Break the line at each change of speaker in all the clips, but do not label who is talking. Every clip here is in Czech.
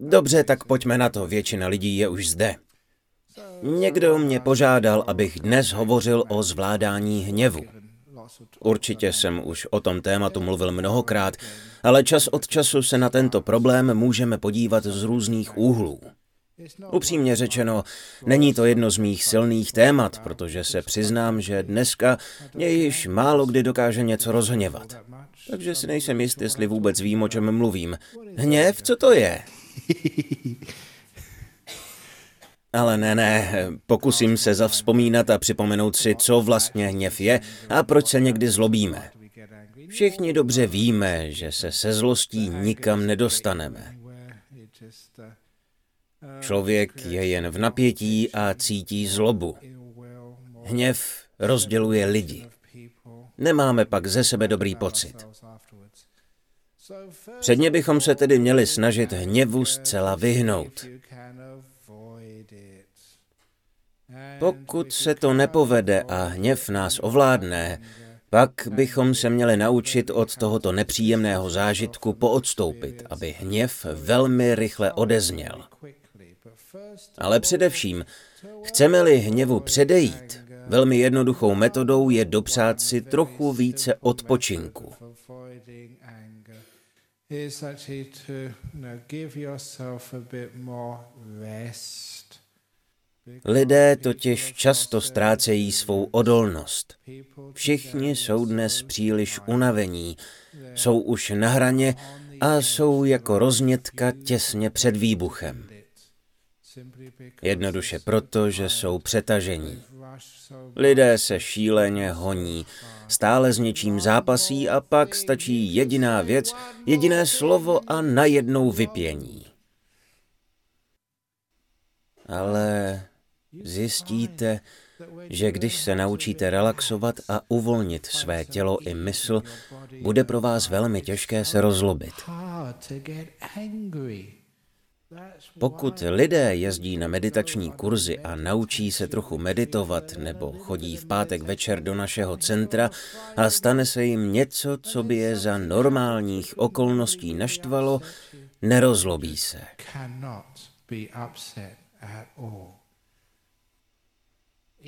Dobře, tak pojďme na to, většina lidí je už zde. Někdo mě požádal, abych dnes hovořil o zvládání hněvu. Určitě jsem už o tom tématu mluvil mnohokrát, ale čas od času se na tento problém můžeme podívat z různých úhlů. Upřímně řečeno, není to jedno z mých silných témat, protože se přiznám, že dneska mě již málo kdy dokáže něco rozhněvat. Takže si nejsem jist, jestli vůbec vím, o čem mluvím. Hněv, co to je? Ale ne, ne, pokusím se zavzpomínat a připomenout si, co vlastně hněv je a proč se někdy zlobíme. Všichni dobře víme, že se se zlostí nikam nedostaneme. Člověk je jen v napětí a cítí zlobu. Hněv rozděluje lidi. Nemáme pak ze sebe dobrý pocit. Předně bychom se tedy měli snažit hněvu zcela vyhnout. Pokud se to nepovede a hněv nás ovládne, pak bychom se měli naučit od tohoto nepříjemného zážitku poodstoupit, aby hněv velmi rychle odezněl. Ale především, chceme-li hněvu předejít, velmi jednoduchou metodou je dopřát si trochu více odpočinku. Lidé totiž často ztrácejí svou odolnost. Všichni jsou dnes příliš unavení, jsou už na hraně a jsou jako roznětka těsně před výbuchem. Jednoduše proto, že jsou přetažení. Lidé se šíleně honí, stále s něčím zápasí a pak stačí jediná věc, jediné slovo a najednou vypění. Ale zjistíte, že když se naučíte relaxovat a uvolnit své tělo i mysl, bude pro vás velmi těžké se rozlobit. Pokud lidé jezdí na meditační kurzy a naučí se trochu meditovat nebo chodí v pátek večer do našeho centra a stane se jim něco, co by je za normálních okolností naštvalo, nerozlobí se.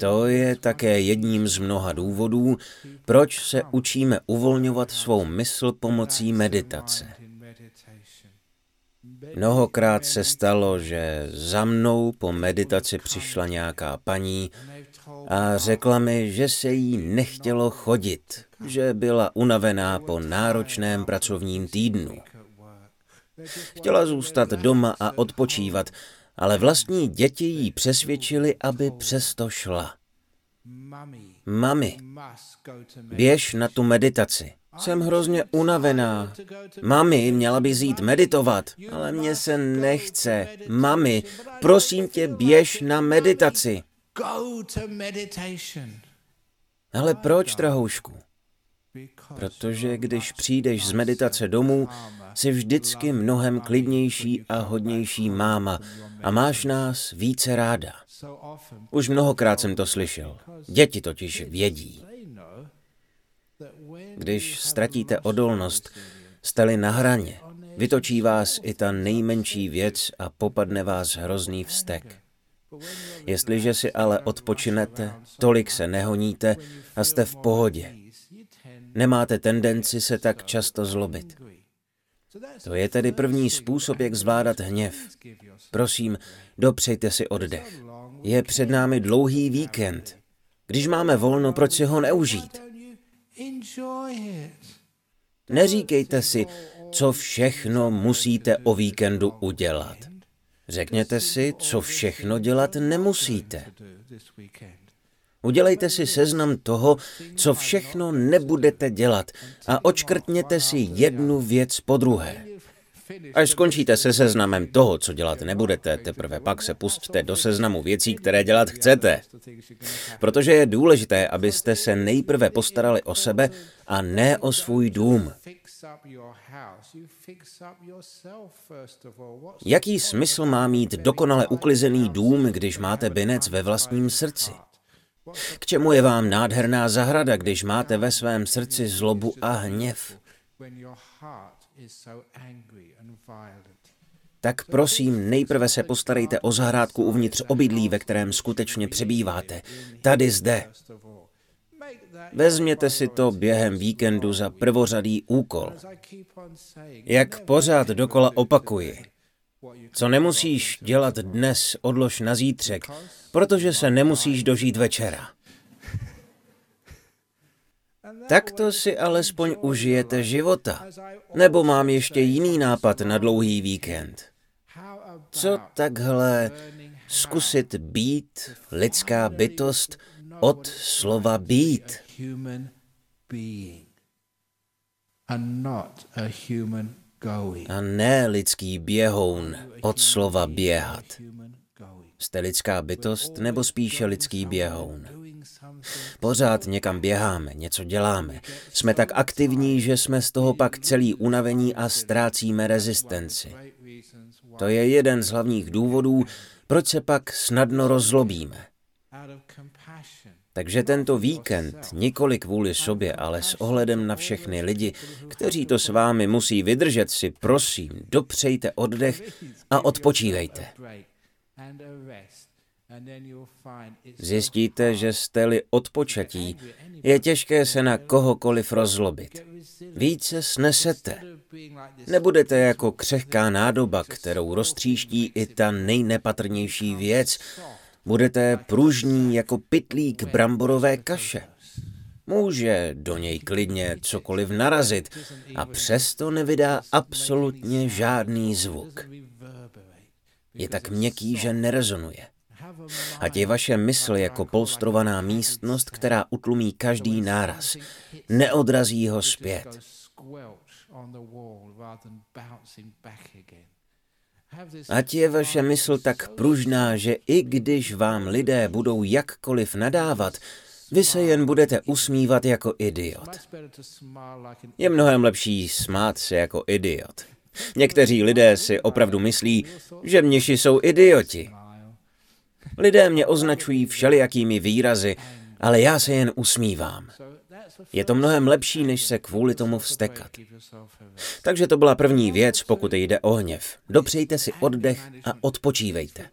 To je také jedním z mnoha důvodů, proč se učíme uvolňovat svou mysl pomocí meditace. Mnohokrát se stalo, že za mnou po meditaci přišla nějaká paní a řekla mi, že se jí nechtělo chodit, že byla unavená po náročném pracovním týdnu. Chtěla zůstat doma a odpočívat, ale vlastní děti jí přesvědčili, aby přesto šla. Mami, běž na tu meditaci. Jsem hrozně unavená. Mami, měla by jít meditovat, ale mně se nechce. Mami, prosím tě, běž na meditaci. Ale proč, drahoušku? Protože když přijdeš z meditace domů, jsi vždycky mnohem klidnější a hodnější máma a máš nás více ráda. Už mnohokrát jsem to slyšel. Děti totiž vědí. Když ztratíte odolnost, jste na hraně, vytočí vás i ta nejmenší věc a popadne vás hrozný vztek. Jestliže si ale odpočinete, tolik se nehoníte a jste v pohodě. Nemáte tendenci se tak často zlobit. To je tedy první způsob, jak zvládat hněv. Prosím, dopřejte si oddech. Je před námi dlouhý víkend. Když máme volno, proč si ho neužít? Neříkejte si, co všechno musíte o víkendu udělat. Řekněte si, co všechno dělat nemusíte. Udělejte si seznam toho, co všechno nebudete dělat a očkrtněte si jednu věc po druhé. Až skončíte se seznamem toho, co dělat nebudete, teprve pak se pustte do seznamu věcí, které dělat chcete. Protože je důležité, abyste se nejprve postarali o sebe a ne o svůj dům. Jaký smysl má mít dokonale uklizený dům, když máte binec ve vlastním srdci? K čemu je vám nádherná zahrada, když máte ve svém srdci zlobu a hněv? Tak prosím, nejprve se postarejte o zahrádku uvnitř obydlí, ve kterém skutečně přebýváte. Tady zde. Vezměte si to během víkendu za prvořadý úkol. Jak pořád dokola opakuji, co nemusíš dělat dnes, odlož na zítřek, protože se nemusíš dožít večera. Takto si alespoň užijete života. Nebo mám ještě jiný nápad na dlouhý víkend. Co takhle zkusit být lidská bytost od slova být? A ne lidský běhoun od slova běhat. Jste lidská bytost nebo spíše lidský běhoun? Pořád někam běháme, něco děláme. Jsme tak aktivní, že jsme z toho pak celý unavení a ztrácíme rezistenci. To je jeden z hlavních důvodů, proč se pak snadno rozlobíme. Takže tento víkend nikoli kvůli sobě, ale s ohledem na všechny lidi, kteří to s vámi musí vydržet, si prosím, dopřejte oddech a odpočívejte. Zjistíte, že jste-li odpočatí, je těžké se na kohokoliv rozlobit. Více snesete. Nebudete jako křehká nádoba, kterou roztříští i ta nejnepatrnější věc. Budete pružní jako pitlík bramborové kaše. Může do něj klidně cokoliv narazit a přesto nevydá absolutně žádný zvuk. Je tak měkký, že nerezonuje. Ať je vaše mysl jako polstrovaná místnost, která utlumí každý náraz. Neodrazí ho zpět. Ať je vaše mysl tak pružná, že i když vám lidé budou jakkoliv nadávat, vy se jen budete usmívat jako idiot. Je mnohem lepší smát se jako idiot. Někteří lidé si opravdu myslí, že mniši jsou idioti. Lidé mě označují všelijakými výrazy, ale já se jen usmívám. Je to mnohem lepší, než se kvůli tomu vstekat. Takže to byla první věc, pokud jde o hněv. Dopřejte si oddech a odpočívejte.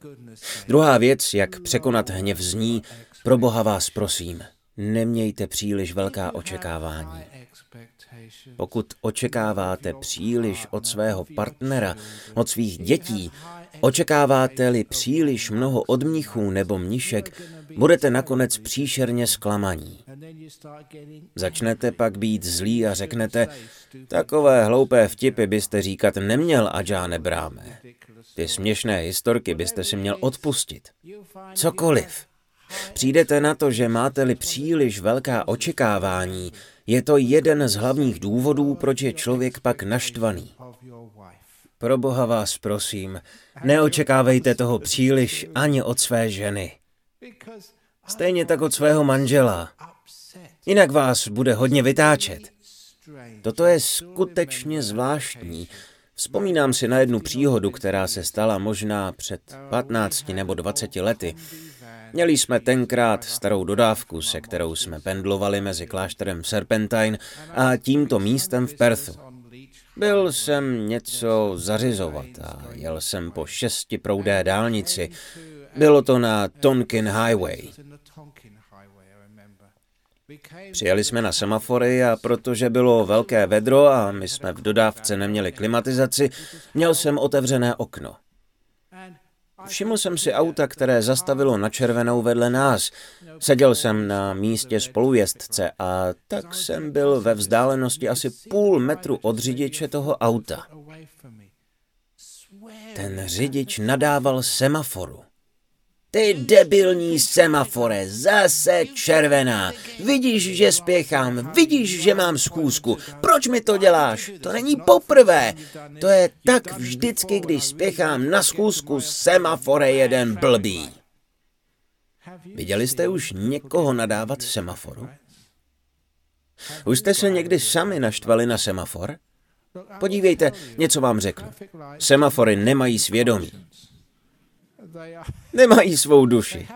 Druhá věc, jak překonat hněv zní, pro Boha vás prosím, nemějte příliš velká očekávání. Pokud očekáváte příliš od svého partnera, od svých dětí, očekáváte-li příliš mnoho od mnichů nebo mnišek, budete nakonec příšerně zklamaní. Začnete pak být zlí a řeknete, takové hloupé vtipy byste říkat neměl, Adžáne Bráme. Ty směšné historky byste si měl odpustit. Cokoliv. Přijdete na to, že máte-li příliš velká očekávání, je to jeden z hlavních důvodů, proč je člověk pak naštvaný. Pro Boha vás prosím, neočekávejte toho příliš ani od své ženy. Stejně tak od svého manžela. Jinak vás bude hodně vytáčet. Toto je skutečně zvláštní. Vzpomínám si na jednu příhodu, která se stala možná před 15 nebo 20 lety. Měli jsme tenkrát starou dodávku, se kterou jsme pendlovali mezi klášterem Serpentine a tímto místem v Perthu. Byl jsem něco zařizovat a jel jsem po šestiproudé dálnici. Bylo to na Tonkin Highway. Přijeli jsme na semafory a protože bylo velké vedro a my jsme v dodávce neměli klimatizaci, měl jsem otevřené okno. Všiml jsem si auta, které zastavilo na červenou vedle nás. Seděl jsem na místě spolujezdce a tak jsem byl ve vzdálenosti asi půl metru od řidiče toho auta. Ten řidič nadával semaforu. Ty debilní semafore, zase červená. Vidíš, že spěchám, vidíš, že mám schůzku. Proč mi to děláš? To není poprvé. To je tak vždycky, když spěchám na schůzku, semafore jeden blbý. Viděli jste už někoho nadávat semaforu? Už jste se někdy sami naštvali na semafor? Podívejte, něco vám řeknu. Semafory nemají svědomí. Nemají svou duši.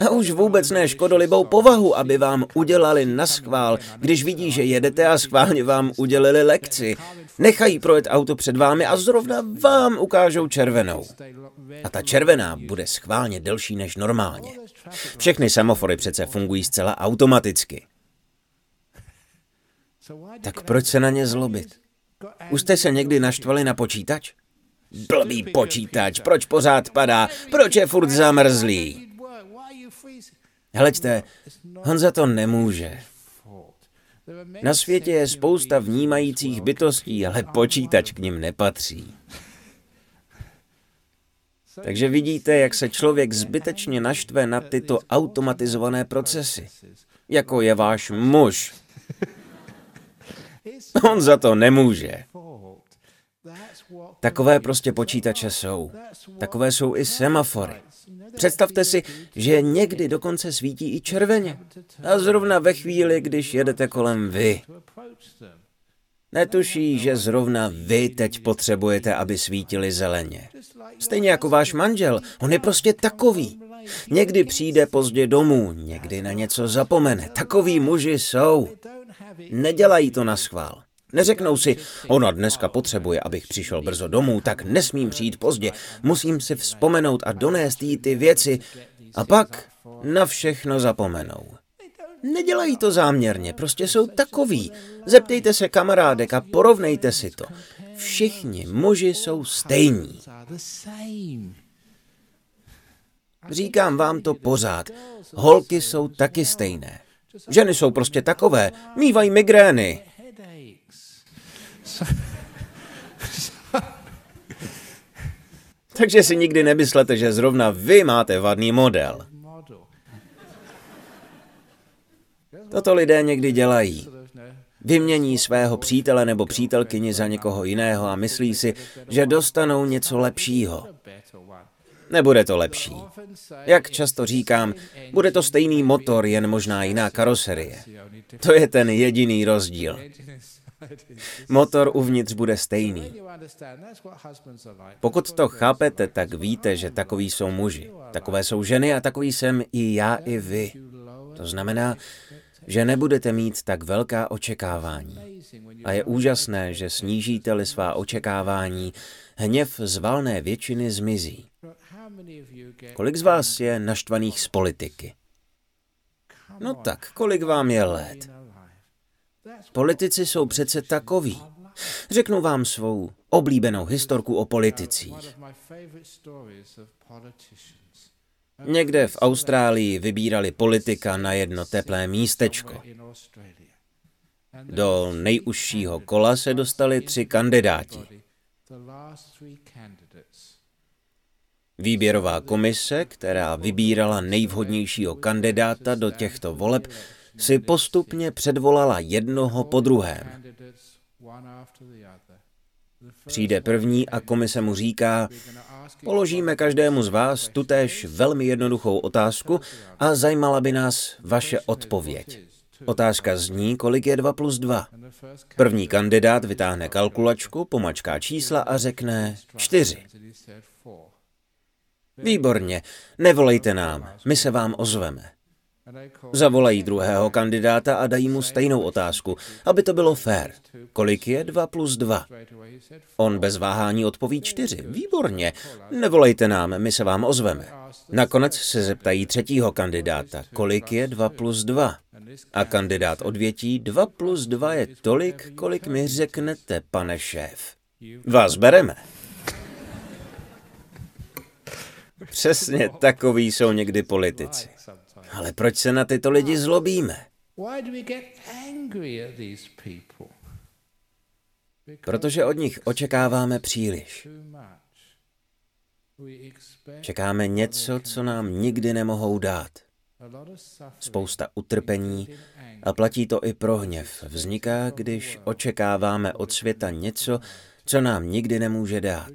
A už vůbec ne škodolibou povahu, aby vám udělali na schvál, když vidí, že jedete a schválně vám udělili lekci. Nechají projet auto před vámi a zrovna vám ukážou červenou. A ta červená bude schválně delší než normálně. Všechny semafory přece fungují zcela automaticky. Tak proč se na ně zlobit? Už jste se někdy naštvali na počítač? Blbý počítač, proč pořád padá? Proč je furt zamrzlý? Hleďte, on za to nemůže. Na světě je spousta vnímajících bytostí, ale počítač k ním nepatří. Takže vidíte, jak se člověk zbytečně naštve na tyto automatizované procesy. Jako je váš muž. On za to nemůže. Takové prostě počítače jsou. Takové jsou i semafory. Představte si, že někdy dokonce svítí i červeně. A zrovna ve chvíli, když jedete kolem vy. Netuší, že zrovna vy teď potřebujete, aby svítili zeleně. Stejně jako váš manžel, on je prostě takový. Někdy přijde pozdě domů, někdy na něco zapomene. Takoví muži jsou. Nedělají to na schvál. Neřeknou si, ona dneska potřebuje, abych přišel brzo domů, tak nesmím přijít pozdě. Musím si vzpomenout a donést jí ty věci a pak na všechno zapomenou. Nedělají to záměrně, prostě jsou takový. Zeptejte se kamarádek a porovnejte si to. Všichni muži jsou stejní. Říkám vám to pořád. Holky jsou taky stejné. Ženy jsou prostě takové, mývají migrény. Takže si nikdy nemyslete, že zrovna vy máte vadný model. Toto lidé někdy dělají. Vymění svého přítele nebo přítelkyni za někoho jiného a myslí si, že dostanou něco lepšího. Nebude to lepší. Jak často říkám, bude to stejný motor, jen možná jiná karoserie. To je ten jediný rozdíl. Motor uvnitř bude stejný. Pokud to chápete, tak víte, že takový jsou muži. Takové jsou ženy a takový jsem i já, i vy. To znamená, že nebudete mít tak velká očekávání. A je úžasné, že snížíte-li svá očekávání, hněv z valné většiny zmizí. Kolik z vás je naštvaných z politiky? No tak, kolik vám je let? Politici jsou přece takoví. Řeknu vám svou oblíbenou historku o politicích. Někde v Austrálii vybírali politika na jedno teplé místečko. Do nejužšího kola se dostali tři kandidáti. Výběrová komise, která vybírala nejvhodnějšího kandidáta do těchto voleb, si postupně předvolala jednoho po druhém. Přijde první a komise mu říká, položíme každému z vás tutéž velmi jednoduchou otázku a zajímala by nás vaše odpověď. Otázka zní, kolik je 2 plus 2. První kandidát vytáhne kalkulačku, pomačká čísla a řekne 4. Výborně, nevolejte nám, my se vám ozveme. Zavolají druhého kandidáta a dají mu stejnou otázku, aby to bylo fér. Kolik je 2 plus 2? On bez váhání odpoví 4. Výborně. Nevolejte nám, my se vám ozveme. Nakonec se zeptají třetího kandidáta, kolik je 2 plus 2? A kandidát odvětí, 2 plus 2 je tolik, kolik mi řeknete, pane šéf. Vás bereme. Přesně takový jsou někdy politici. Ale proč se na tyto lidi zlobíme? Protože od nich očekáváme příliš. Čekáme něco, co nám nikdy nemohou dát. Spousta utrpení a platí to i pro hněv. Vzniká, když očekáváme od světa něco, co nám nikdy nemůže dát.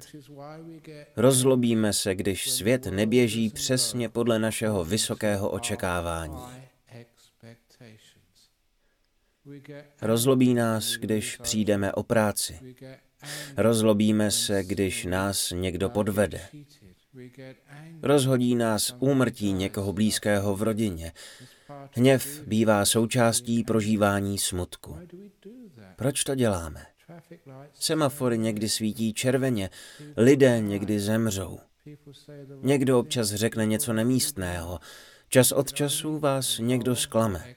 Rozlobíme se, když svět neběží přesně podle našeho vysokého očekávání. Rozlobí nás, když přijdeme o práci. Rozlobíme se, když nás někdo podvede. Rozhodí nás úmrtí někoho blízkého v rodině. Hněv bývá součástí prožívání smutku. Proč to děláme? Semafory někdy svítí červeně, lidé někdy zemřou. Někdo občas řekne něco nemístného. Čas od času vás někdo zklame.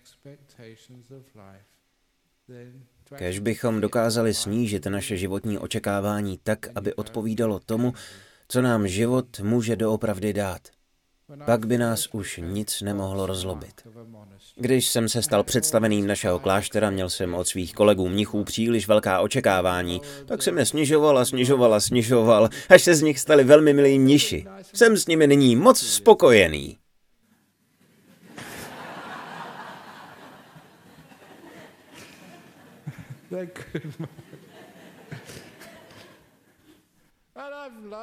Kež bychom dokázali snížit naše životní očekávání tak, aby odpovídalo tomu, co nám život může doopravdy dát. Pak by nás už nic nemohlo rozlobit. Když jsem se stal představeným našeho kláštera, měl jsem od svých kolegů mnichů příliš velká očekávání, tak jsem je snižoval a snižoval a snižoval, až se z nich stali velmi milí mniši. Jsem s nimi nyní moc spokojený.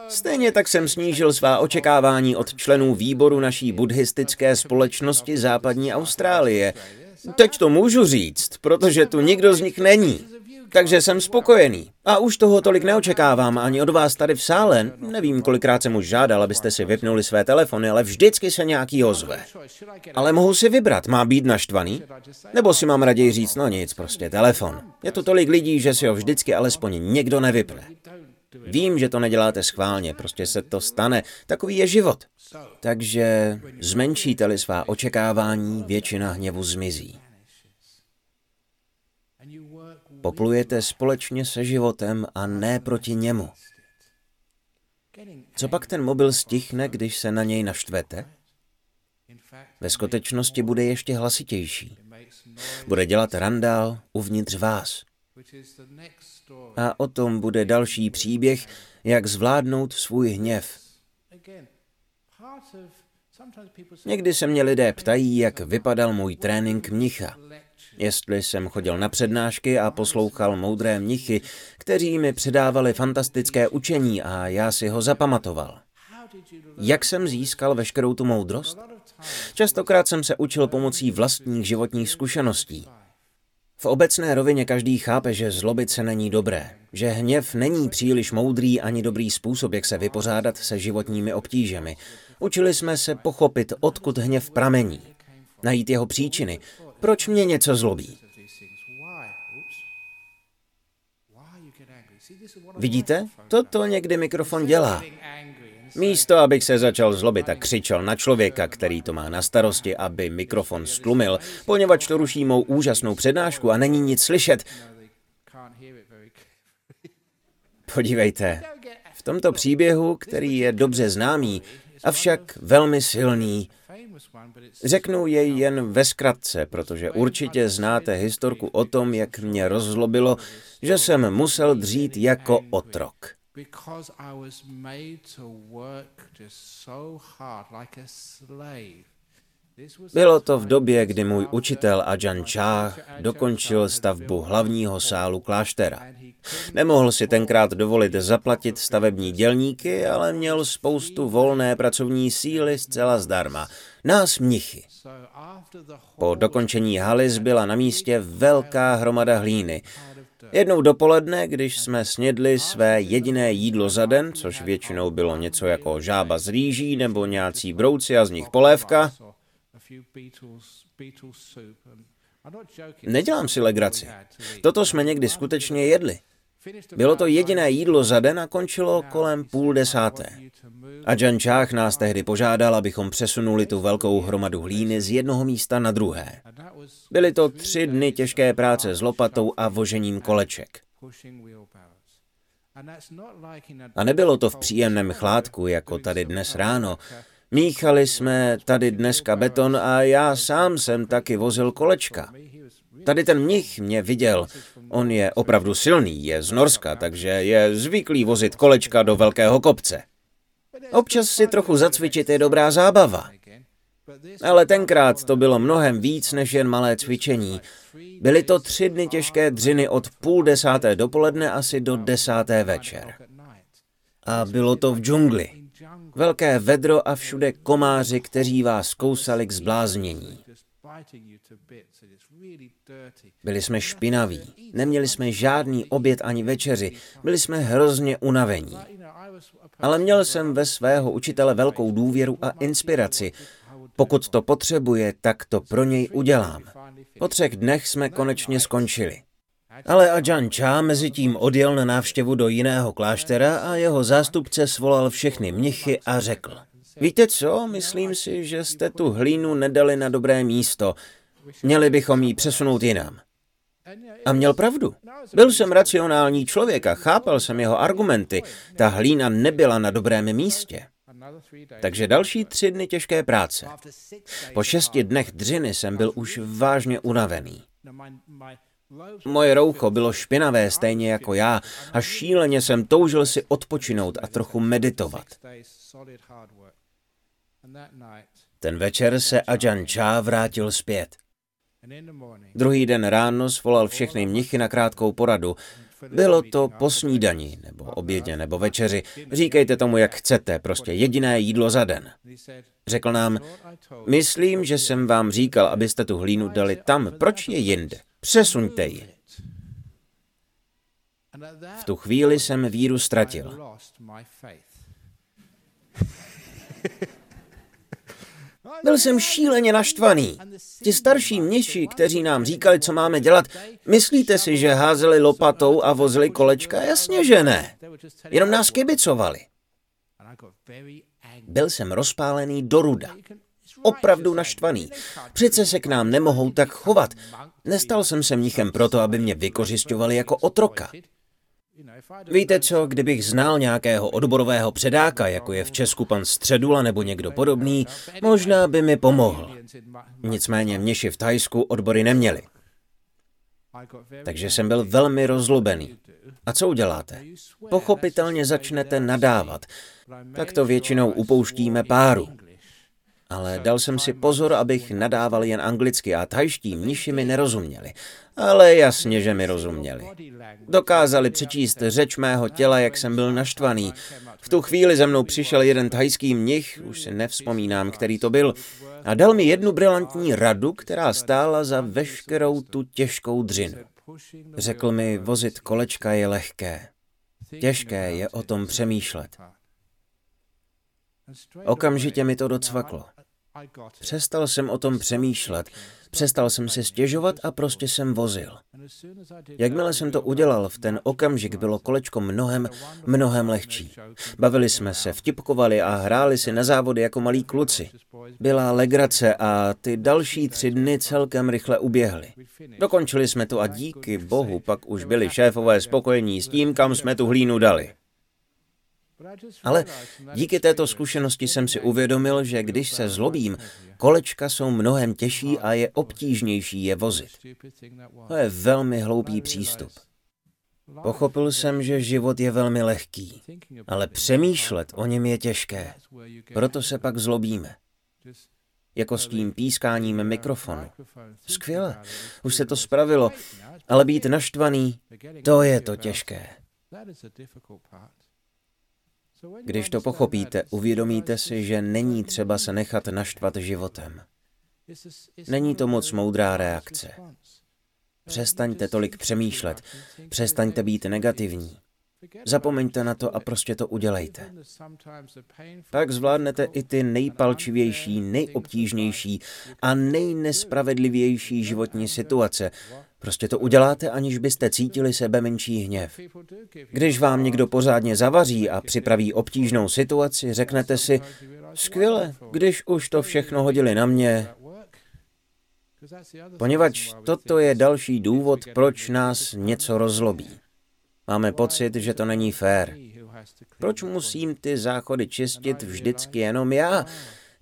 Stejně tak jsem snížil svá očekávání od členů výboru naší buddhistické společnosti západní Austrálie. Teď to můžu říct, protože tu nikdo z nich není. Takže jsem spokojený. A už toho tolik neočekávám ani od vás tady v sále. Nevím, kolikrát jsem už žádal, abyste si vypnuli své telefony, ale vždycky se nějaký ozve. Ale mohu si vybrat, má být naštvaný? Nebo si mám raději říct, no nic, prostě telefon. Je tu tolik lidí, že si ho vždycky alespoň někdo nevypne. Vím, že to neděláte schválně, prostě se to stane. Takový je život. Takže zmenšíte-li svá očekávání, většina hněvu zmizí. Poplujete společně se životem a ne proti němu. Co pak ten mobil stichne, když se na něj naštvete? Ve skutečnosti bude ještě hlasitější. Bude dělat randál uvnitř vás. A o tom bude další příběh, jak zvládnout svůj hněv. Někdy se mě lidé ptají, jak vypadal můj trénink mnicha. Jestli jsem chodil na přednášky a poslouchal moudré mnichy, kteří mi předávali fantastické učení a já si ho zapamatoval. Jak jsem získal veškerou tu moudrost? Častokrát jsem se učil pomocí vlastních životních zkušeností. V obecné rovině každý chápe, že zlobit se není dobré, že hněv není příliš moudrý ani dobrý způsob, jak se vypořádat se životními obtížemi. Učili jsme se pochopit, odkud hněv pramení, najít jeho příčiny, proč mě něco zlobí. Vidíte? Toto někdy mikrofon dělá. Místo, abych se začal zlobit a křičel na člověka, který to má na starosti, aby mikrofon stlumil, poněvadž to ruší mou úžasnou přednášku a není nic slyšet. Podívejte, v tomto příběhu, který je dobře známý, avšak velmi silný, Řeknu jej jen ve zkratce, protože určitě znáte historku o tom, jak mě rozlobilo, že jsem musel dřít jako otrok. Bylo to v době, kdy můj učitel Ajahn Chah dokončil stavbu hlavního sálu kláštera. Nemohl si tenkrát dovolit zaplatit stavební dělníky, ale měl spoustu volné pracovní síly zcela zdarma. Nás mnichy. Po dokončení haly zbyla na místě velká hromada hlíny. Jednou dopoledne, když jsme snědli své jediné jídlo za den, což většinou bylo něco jako žába z rýží nebo nějací brouci a z nich polévka, Nedělám si legraci. Toto jsme někdy skutečně jedli. Bylo to jediné jídlo za den a končilo kolem půl desáté. A Jan Čách nás tehdy požádal, abychom přesunuli tu velkou hromadu hlíny z jednoho místa na druhé. Byly to tři dny těžké práce s lopatou a vožením koleček. A nebylo to v příjemném chládku, jako tady dnes ráno, Míchali jsme tady dneska beton a já sám jsem taky vozil kolečka. Tady ten mnich mě viděl. On je opravdu silný, je z Norska, takže je zvyklý vozit kolečka do velkého kopce. Občas si trochu zacvičit je dobrá zábava. Ale tenkrát to bylo mnohem víc než jen malé cvičení. Byly to tři dny těžké dřiny od půl desáté dopoledne asi do desáté večer. A bylo to v džungli. Velké vedro a všude komáři, kteří vás kousali k zbláznění. Byli jsme špinaví, neměli jsme žádný oběd ani večeři, byli jsme hrozně unavení. Ale měl jsem ve svého učitele velkou důvěru a inspiraci. Pokud to potřebuje, tak to pro něj udělám. Po třech dnech jsme konečně skončili. Ale Ajahn Chá mezi tím odjel na návštěvu do jiného kláštera a jeho zástupce svolal všechny mnichy a řekl. Víte co, myslím si, že jste tu hlínu nedali na dobré místo. Měli bychom ji přesunout jinam. A měl pravdu. Byl jsem racionální člověk a chápal jsem jeho argumenty. Ta hlína nebyla na dobrém místě. Takže další tři dny těžké práce. Po šesti dnech dřiny jsem byl už vážně unavený. Moje roucho bylo špinavé stejně jako já a šíleně jsem toužil si odpočinout a trochu meditovat. Ten večer se Ajahn Chá vrátil zpět. Druhý den ráno svolal všechny mnichy na krátkou poradu. Bylo to po snídani, nebo obědě, nebo večeři. Říkejte tomu, jak chcete, prostě jediné jídlo za den. Řekl nám, myslím, že jsem vám říkal, abyste tu hlínu dali tam, proč je jinde? Přesuňte ji. V tu chvíli jsem víru ztratil. Byl jsem šíleně naštvaný. Ti starší mniši, kteří nám říkali, co máme dělat, myslíte si, že házeli lopatou a vozili kolečka? Jasně, že ne. Jenom nás kibicovali. Byl jsem rozpálený do ruda. Opravdu naštvaný. Přece se k nám nemohou tak chovat. Nestal jsem se mnichem proto, aby mě vykořišťovali jako otroka. Víte co, kdybych znal nějakého odborového předáka, jako je v Česku pan Středula nebo někdo podobný, možná by mi pomohl. Nicméně měši v Tajsku odbory neměli. Takže jsem byl velmi rozlobený. A co uděláte? Pochopitelně začnete nadávat. Tak to většinou upouštíme páru ale dal jsem si pozor, abych nadával jen anglicky a tajští mniši mi nerozuměli. Ale jasně, že mi rozuměli. Dokázali přečíst řeč mého těla, jak jsem byl naštvaný. V tu chvíli ze mnou přišel jeden tajský mnich, už si nevzpomínám, který to byl, a dal mi jednu brilantní radu, která stála za veškerou tu těžkou dřinu. Řekl mi, vozit kolečka je lehké. Těžké je o tom přemýšlet. Okamžitě mi to docvaklo. Přestal jsem o tom přemýšlet, přestal jsem si stěžovat a prostě jsem vozil. Jakmile jsem to udělal, v ten okamžik bylo kolečko mnohem, mnohem lehčí. Bavili jsme se, vtipkovali a hráli si na závody jako malí kluci. Byla legrace a ty další tři dny celkem rychle uběhly. Dokončili jsme to a díky bohu pak už byli šéfové spokojení s tím, kam jsme tu hlínu dali. Ale díky této zkušenosti jsem si uvědomil, že když se zlobím, kolečka jsou mnohem těžší a je obtížnější je vozit. To je velmi hloupý přístup. Pochopil jsem, že život je velmi lehký, ale přemýšlet o něm je těžké. Proto se pak zlobíme. Jako s tím pískáním mikrofonu. Skvěle, už se to spravilo, ale být naštvaný, to je to těžké. Když to pochopíte, uvědomíte si, že není třeba se nechat naštvat životem. Není to moc moudrá reakce. Přestaňte tolik přemýšlet, přestaňte být negativní. Zapomeňte na to a prostě to udělejte. Pak zvládnete i ty nejpalčivější, nejobtížnější a nejnespravedlivější životní situace. Prostě to uděláte, aniž byste cítili sebe menší hněv. Když vám někdo pořádně zavaří a připraví obtížnou situaci, řeknete si, skvěle, když už to všechno hodili na mě, poněvadž toto je další důvod, proč nás něco rozlobí. Máme pocit, že to není fér. Proč musím ty záchody čistit vždycky jenom já?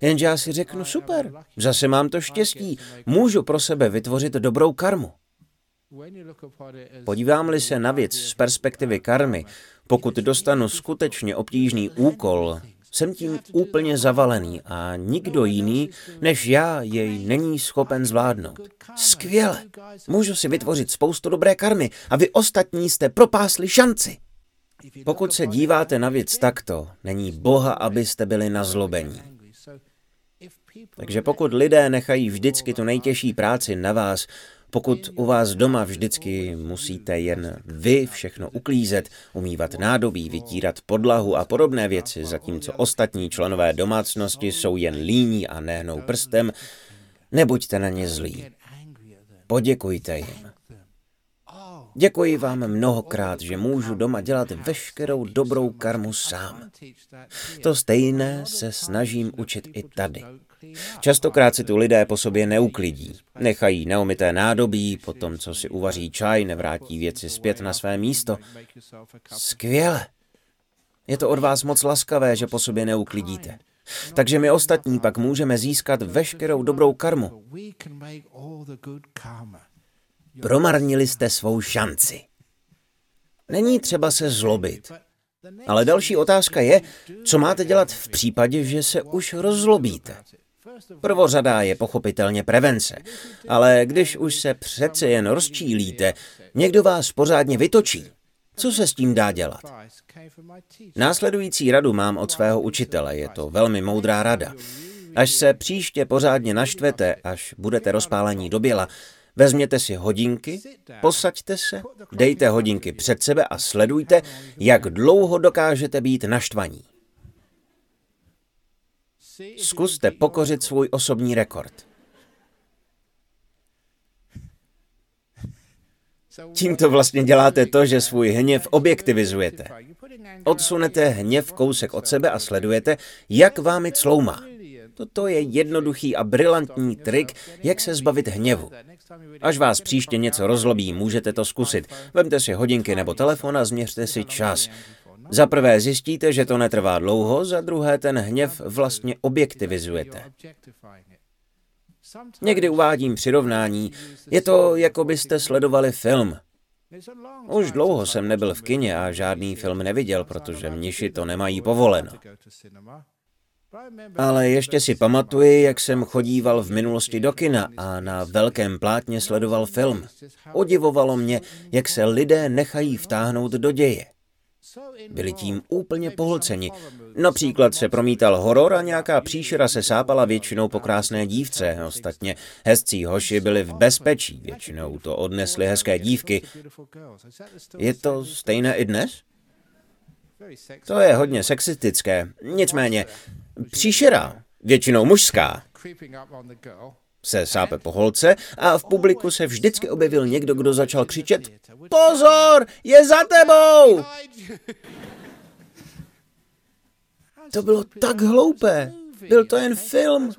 Jenže já si řeknu, super, zase mám to štěstí, můžu pro sebe vytvořit dobrou karmu. Podívám-li se na věc z perspektivy karmy, pokud dostanu skutečně obtížný úkol, jsem tím úplně zavalený a nikdo jiný než já jej není schopen zvládnout. Skvěle! Můžu si vytvořit spoustu dobré karmy a vy ostatní jste propásli šanci. Pokud se díváte na věc takto, není Boha, abyste byli nazlobení. Takže pokud lidé nechají vždycky tu nejtěžší práci na vás, pokud u vás doma vždycky musíte jen vy všechno uklízet, umývat nádobí, vytírat podlahu a podobné věci, zatímco ostatní členové domácnosti jsou jen líní a nehnou prstem, nebuďte na ně zlí. Poděkujte jim. Děkuji vám mnohokrát, že můžu doma dělat veškerou dobrou karmu sám. To stejné se snažím učit i tady. Častokrát si tu lidé po sobě neuklidí. Nechají neumité nádobí, potom co si uvaří čaj, nevrátí věci zpět na své místo. Skvěle. Je to od vás moc laskavé, že po sobě neuklidíte. Takže my ostatní pak můžeme získat veškerou dobrou karmu. Promarnili jste svou šanci. Není třeba se zlobit. Ale další otázka je, co máte dělat v případě, že se už rozlobíte. Prvořadá je pochopitelně prevence, ale když už se přece jen rozčílíte, někdo vás pořádně vytočí. Co se s tím dá dělat? Následující radu mám od svého učitele, je to velmi moudrá rada. Až se příště pořádně naštvete, až budete rozpálení do běla, vezměte si hodinky, posaďte se, dejte hodinky před sebe a sledujte, jak dlouho dokážete být naštvaní. Zkuste pokořit svůj osobní rekord. Tímto vlastně děláte to, že svůj hněv objektivizujete. Odsunete hněv kousek od sebe a sledujete, jak vámi cloumá. Toto je jednoduchý a brilantní trik, jak se zbavit hněvu. Až vás příště něco rozlobí, můžete to zkusit. Vemte si hodinky nebo telefon a změřte si čas. Za prvé zjistíte, že to netrvá dlouho, za druhé ten hněv vlastně objektivizujete. Někdy uvádím přirovnání, je to, jako byste sledovali film. Už dlouho jsem nebyl v kině a žádný film neviděl, protože mniši to nemají povoleno. Ale ještě si pamatuji, jak jsem chodíval v minulosti do kina a na velkém plátně sledoval film. Odivovalo mě, jak se lidé nechají vtáhnout do děje. Byli tím úplně pohlceni. Například se promítal horor a nějaká příšera se sápala většinou po krásné dívce. Ostatně hezcí hoši byli v bezpečí, většinou to odnesly hezké dívky. Je to stejné i dnes? To je hodně sexistické. Nicméně, příšera, většinou mužská, se sápe po holce a v publiku se vždycky objevil někdo, kdo začal křičet Pozor, je za tebou! To bylo tak hloupé. Byl to jen film.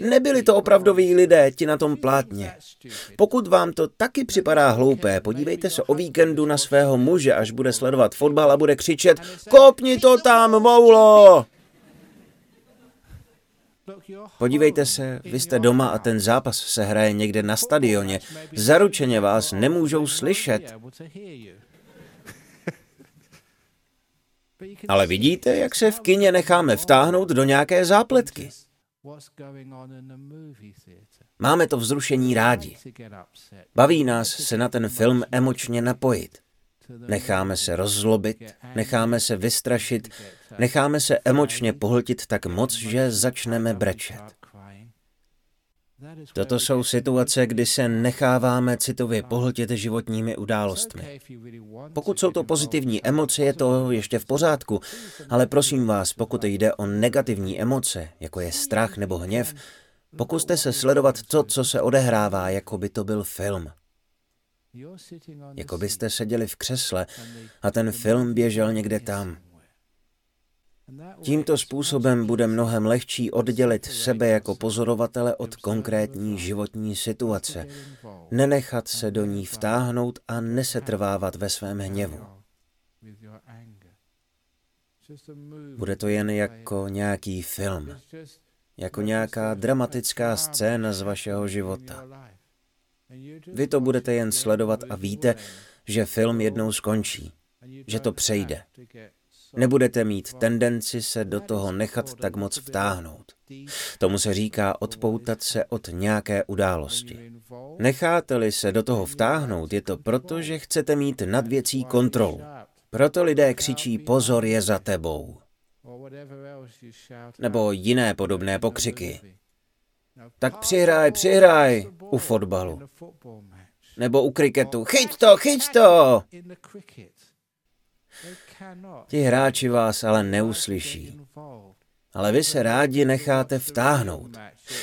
Nebyli to opravdoví lidé, ti na tom plátně. Pokud vám to taky připadá hloupé, podívejte se o víkendu na svého muže, až bude sledovat fotbal a bude křičet Kopni to tam, moulo! Podívejte se, vy jste doma a ten zápas se hraje někde na stadioně. Zaručeně vás nemůžou slyšet. Ale vidíte, jak se v kině necháme vtáhnout do nějaké zápletky. Máme to vzrušení rádi. Baví nás se na ten film emočně napojit. Necháme se rozzlobit, necháme se vystrašit, necháme se emočně pohltit tak moc, že začneme brečet. Toto jsou situace, kdy se necháváme citově pohltit životními událostmi. Pokud jsou to pozitivní emoce, je to ještě v pořádku, ale prosím vás, pokud jde o negativní emoce, jako je strach nebo hněv, pokuste se sledovat to, co se odehrává, jako by to byl film. Jako byste seděli v křesle a ten film běžel někde tam. Tímto způsobem bude mnohem lehčí oddělit sebe jako pozorovatele od konkrétní životní situace, nenechat se do ní vtáhnout a nesetrvávat ve svém hněvu. Bude to jen jako nějaký film, jako nějaká dramatická scéna z vašeho života. Vy to budete jen sledovat a víte, že film jednou skončí, že to přejde. Nebudete mít tendenci se do toho nechat tak moc vtáhnout. Tomu se říká odpoutat se od nějaké události. Necháte-li se do toho vtáhnout, je to proto, že chcete mít nad věcí kontrolu. Proto lidé křičí pozor je za tebou. Nebo jiné podobné pokřiky. Tak přihraj, přihraj u fotbalu. Nebo u kriketu. Chyť to, chyť to! Ti hráči vás ale neuslyší. Ale vy se rádi necháte vtáhnout.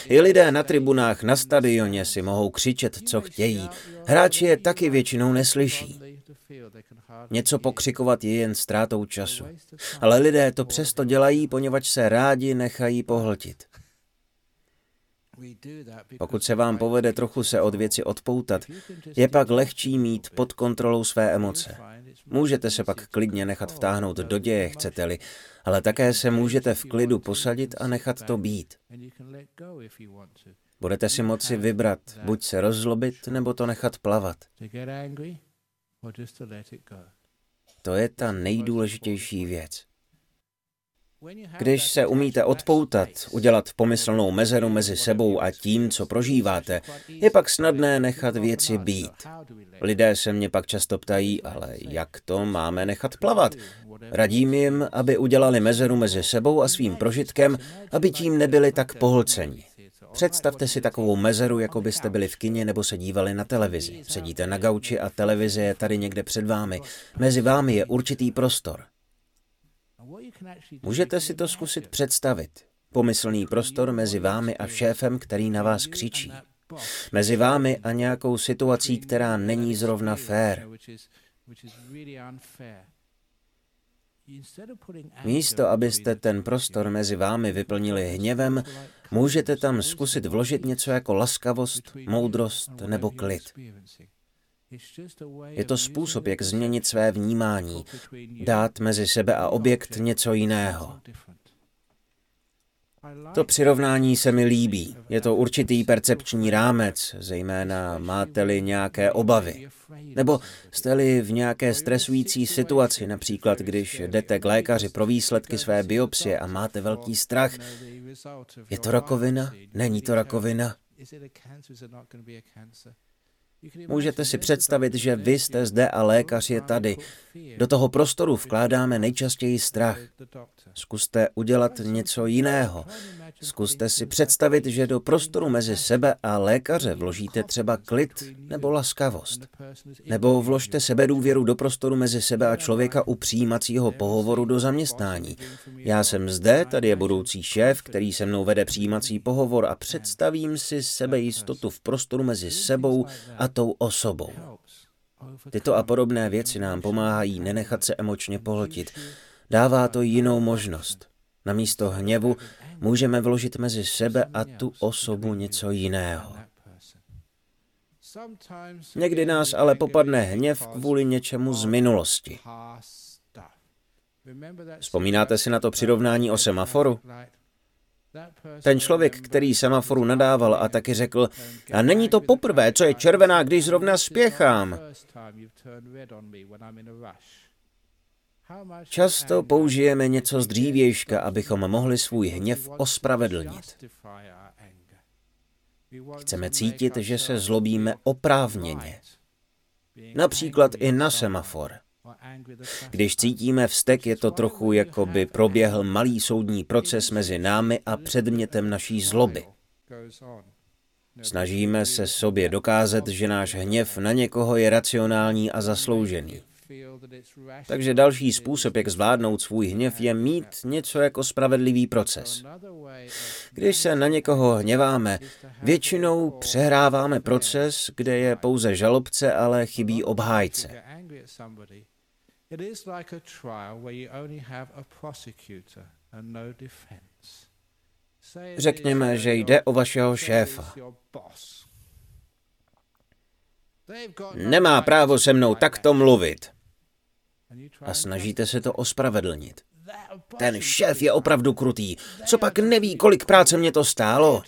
I lidé na tribunách na stadioně si mohou křičet, co chtějí. Hráči je taky většinou neslyší. Něco pokřikovat je jen ztrátou času. Ale lidé to přesto dělají, poněvadž se rádi nechají pohltit. Pokud se vám povede trochu se od věci odpoutat, je pak lehčí mít pod kontrolou své emoce. Můžete se pak klidně nechat vtáhnout do děje, chcete-li, ale také se můžete v klidu posadit a nechat to být. Budete si moci vybrat, buď se rozlobit, nebo to nechat plavat. To je ta nejdůležitější věc. Když se umíte odpoutat, udělat pomyslnou mezeru mezi sebou a tím, co prožíváte, je pak snadné nechat věci být. Lidé se mě pak často ptají, ale jak to máme nechat plavat? Radím jim, aby udělali mezeru mezi sebou a svým prožitkem, aby tím nebyli tak pohlceni. Představte si takovou mezeru, jako byste byli v kině nebo se dívali na televizi. Sedíte na gauči a televize je tady někde před vámi. Mezi vámi je určitý prostor. Můžete si to zkusit představit. Pomyslný prostor mezi vámi a šéfem, který na vás křičí. Mezi vámi a nějakou situací, která není zrovna fér. Místo, abyste ten prostor mezi vámi vyplnili hněvem, můžete tam zkusit vložit něco jako laskavost, moudrost nebo klid. Je to způsob, jak změnit své vnímání, dát mezi sebe a objekt něco jiného. To přirovnání se mi líbí. Je to určitý percepční rámec, zejména máte-li nějaké obavy. Nebo jste-li v nějaké stresující situaci, například když jdete k lékaři pro výsledky své biopsie a máte velký strach. Je to rakovina? Není to rakovina? Můžete si představit, že vy jste zde a lékař je tady. Do toho prostoru vkládáme nejčastěji strach. Zkuste udělat něco jiného. Zkuste si představit, že do prostoru mezi sebe a lékaře vložíte třeba klid nebo laskavost. Nebo vložte sebedůvěru do prostoru mezi sebe a člověka u přijímacího pohovoru do zaměstnání. Já jsem zde, tady je budoucí šéf, který se mnou vede přijímací pohovor a představím si sebejistotu v prostoru mezi sebou a tou osobou. Tyto a podobné věci nám pomáhají nenechat se emočně pohltit. Dává to jinou možnost. Na místo hněvu můžeme vložit mezi sebe a tu osobu něco jiného. Někdy nás ale popadne hněv kvůli něčemu z minulosti. Vzpomínáte si na to přirovnání o semaforu? Ten člověk, který semaforu nadával a taky řekl, a není to poprvé, co je červená, když zrovna spěchám. Často použijeme něco z dřívějška, abychom mohli svůj hněv ospravedlnit. Chceme cítit, že se zlobíme oprávněně. Například i na semafor. Když cítíme vztek, je to trochu jako by proběhl malý soudní proces mezi námi a předmětem naší zloby. Snažíme se sobě dokázat, že náš hněv na někoho je racionální a zasloužený. Takže další způsob, jak zvládnout svůj hněv, je mít něco jako spravedlivý proces. Když se na někoho hněváme, většinou přehráváme proces, kde je pouze žalobce, ale chybí obhájce. Řekněme, že jde o vašeho šéfa. Nemá právo se mnou takto mluvit a snažíte se to ospravedlnit. Ten šéf je opravdu krutý. Co pak neví, kolik práce mě to stálo?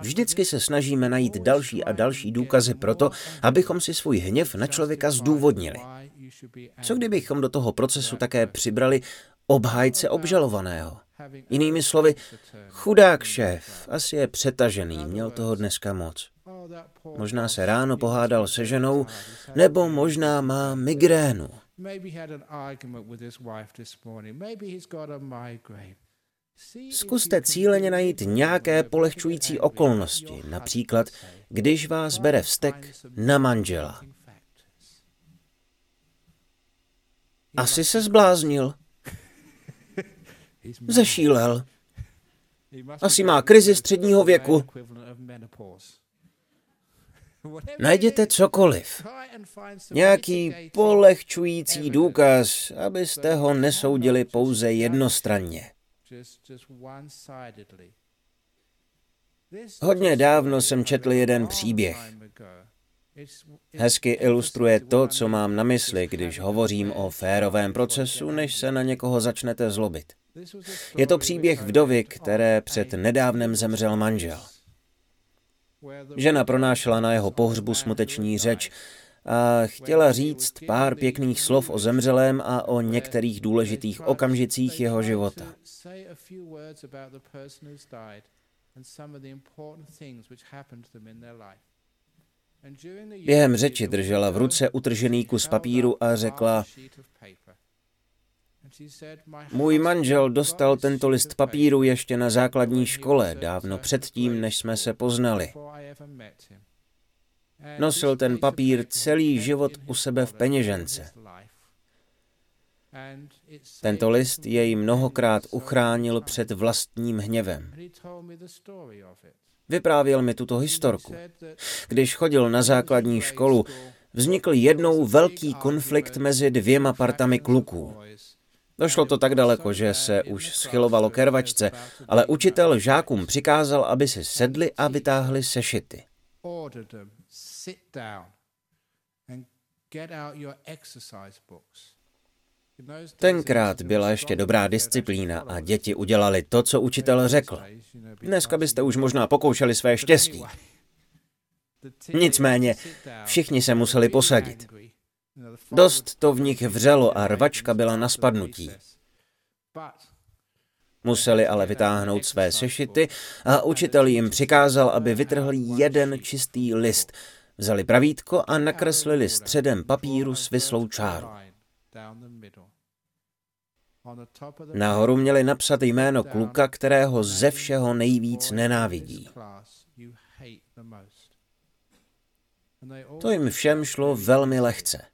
Vždycky se snažíme najít další a další důkazy pro to, abychom si svůj hněv na člověka zdůvodnili. Co kdybychom do toho procesu také přibrali obhájce obžalovaného? Jinými slovy, chudák šéf, asi je přetažený, měl toho dneska moc. Možná se ráno pohádal se ženou, nebo možná má migrénu. Zkuste cíleně najít nějaké polehčující okolnosti, například když vás bere vztek na manžela. Asi se zbláznil. Zešílel. Asi má krizi středního věku. Najděte cokoliv. Nějaký polehčující důkaz, abyste ho nesoudili pouze jednostranně. Hodně dávno jsem četl jeden příběh. Hezky ilustruje to, co mám na mysli, když hovořím o férovém procesu, než se na někoho začnete zlobit. Je to příběh vdovy, které před nedávnem zemřel manžel. Žena pronášela na jeho pohřbu smuteční řeč a chtěla říct pár pěkných slov o zemřelém a o některých důležitých okamžicích jeho života. Během řeči držela v ruce utržený kus papíru a řekla, můj manžel dostal tento list papíru ještě na základní škole, dávno předtím, než jsme se poznali. Nosil ten papír celý život u sebe v peněžence. Tento list jej mnohokrát uchránil před vlastním hněvem. Vyprávěl mi tuto historku. Když chodil na základní školu, vznikl jednou velký konflikt mezi dvěma partami kluků. Došlo to tak daleko, že se už schylovalo ke rvačce, ale učitel žákům přikázal, aby si sedli a vytáhli sešity. Tenkrát byla ještě dobrá disciplína a děti udělali to, co učitel řekl. Dneska byste už možná pokoušeli své štěstí. Nicméně všichni se museli posadit. Dost to v nich vřelo a rvačka byla na spadnutí. Museli ale vytáhnout své sešity a učitel jim přikázal, aby vytrhli jeden čistý list. Vzali pravítko a nakreslili středem papíru svislou čáru. Nahoru měli napsat jméno kluka, kterého ze všeho nejvíc nenávidí. To jim všem šlo velmi lehce.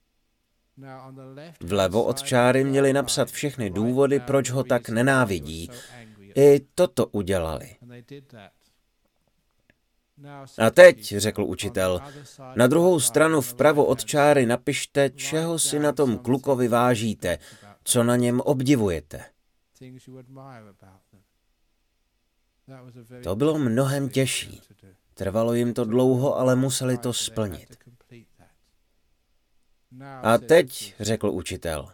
Vlevo od čáry měli napsat všechny důvody, proč ho tak nenávidí. I toto udělali. A teď, řekl učitel, na druhou stranu vpravo od čáry napište, čeho si na tom klukovi vážíte, co na něm obdivujete. To bylo mnohem těžší. Trvalo jim to dlouho, ale museli to splnit. A teď, řekl učitel,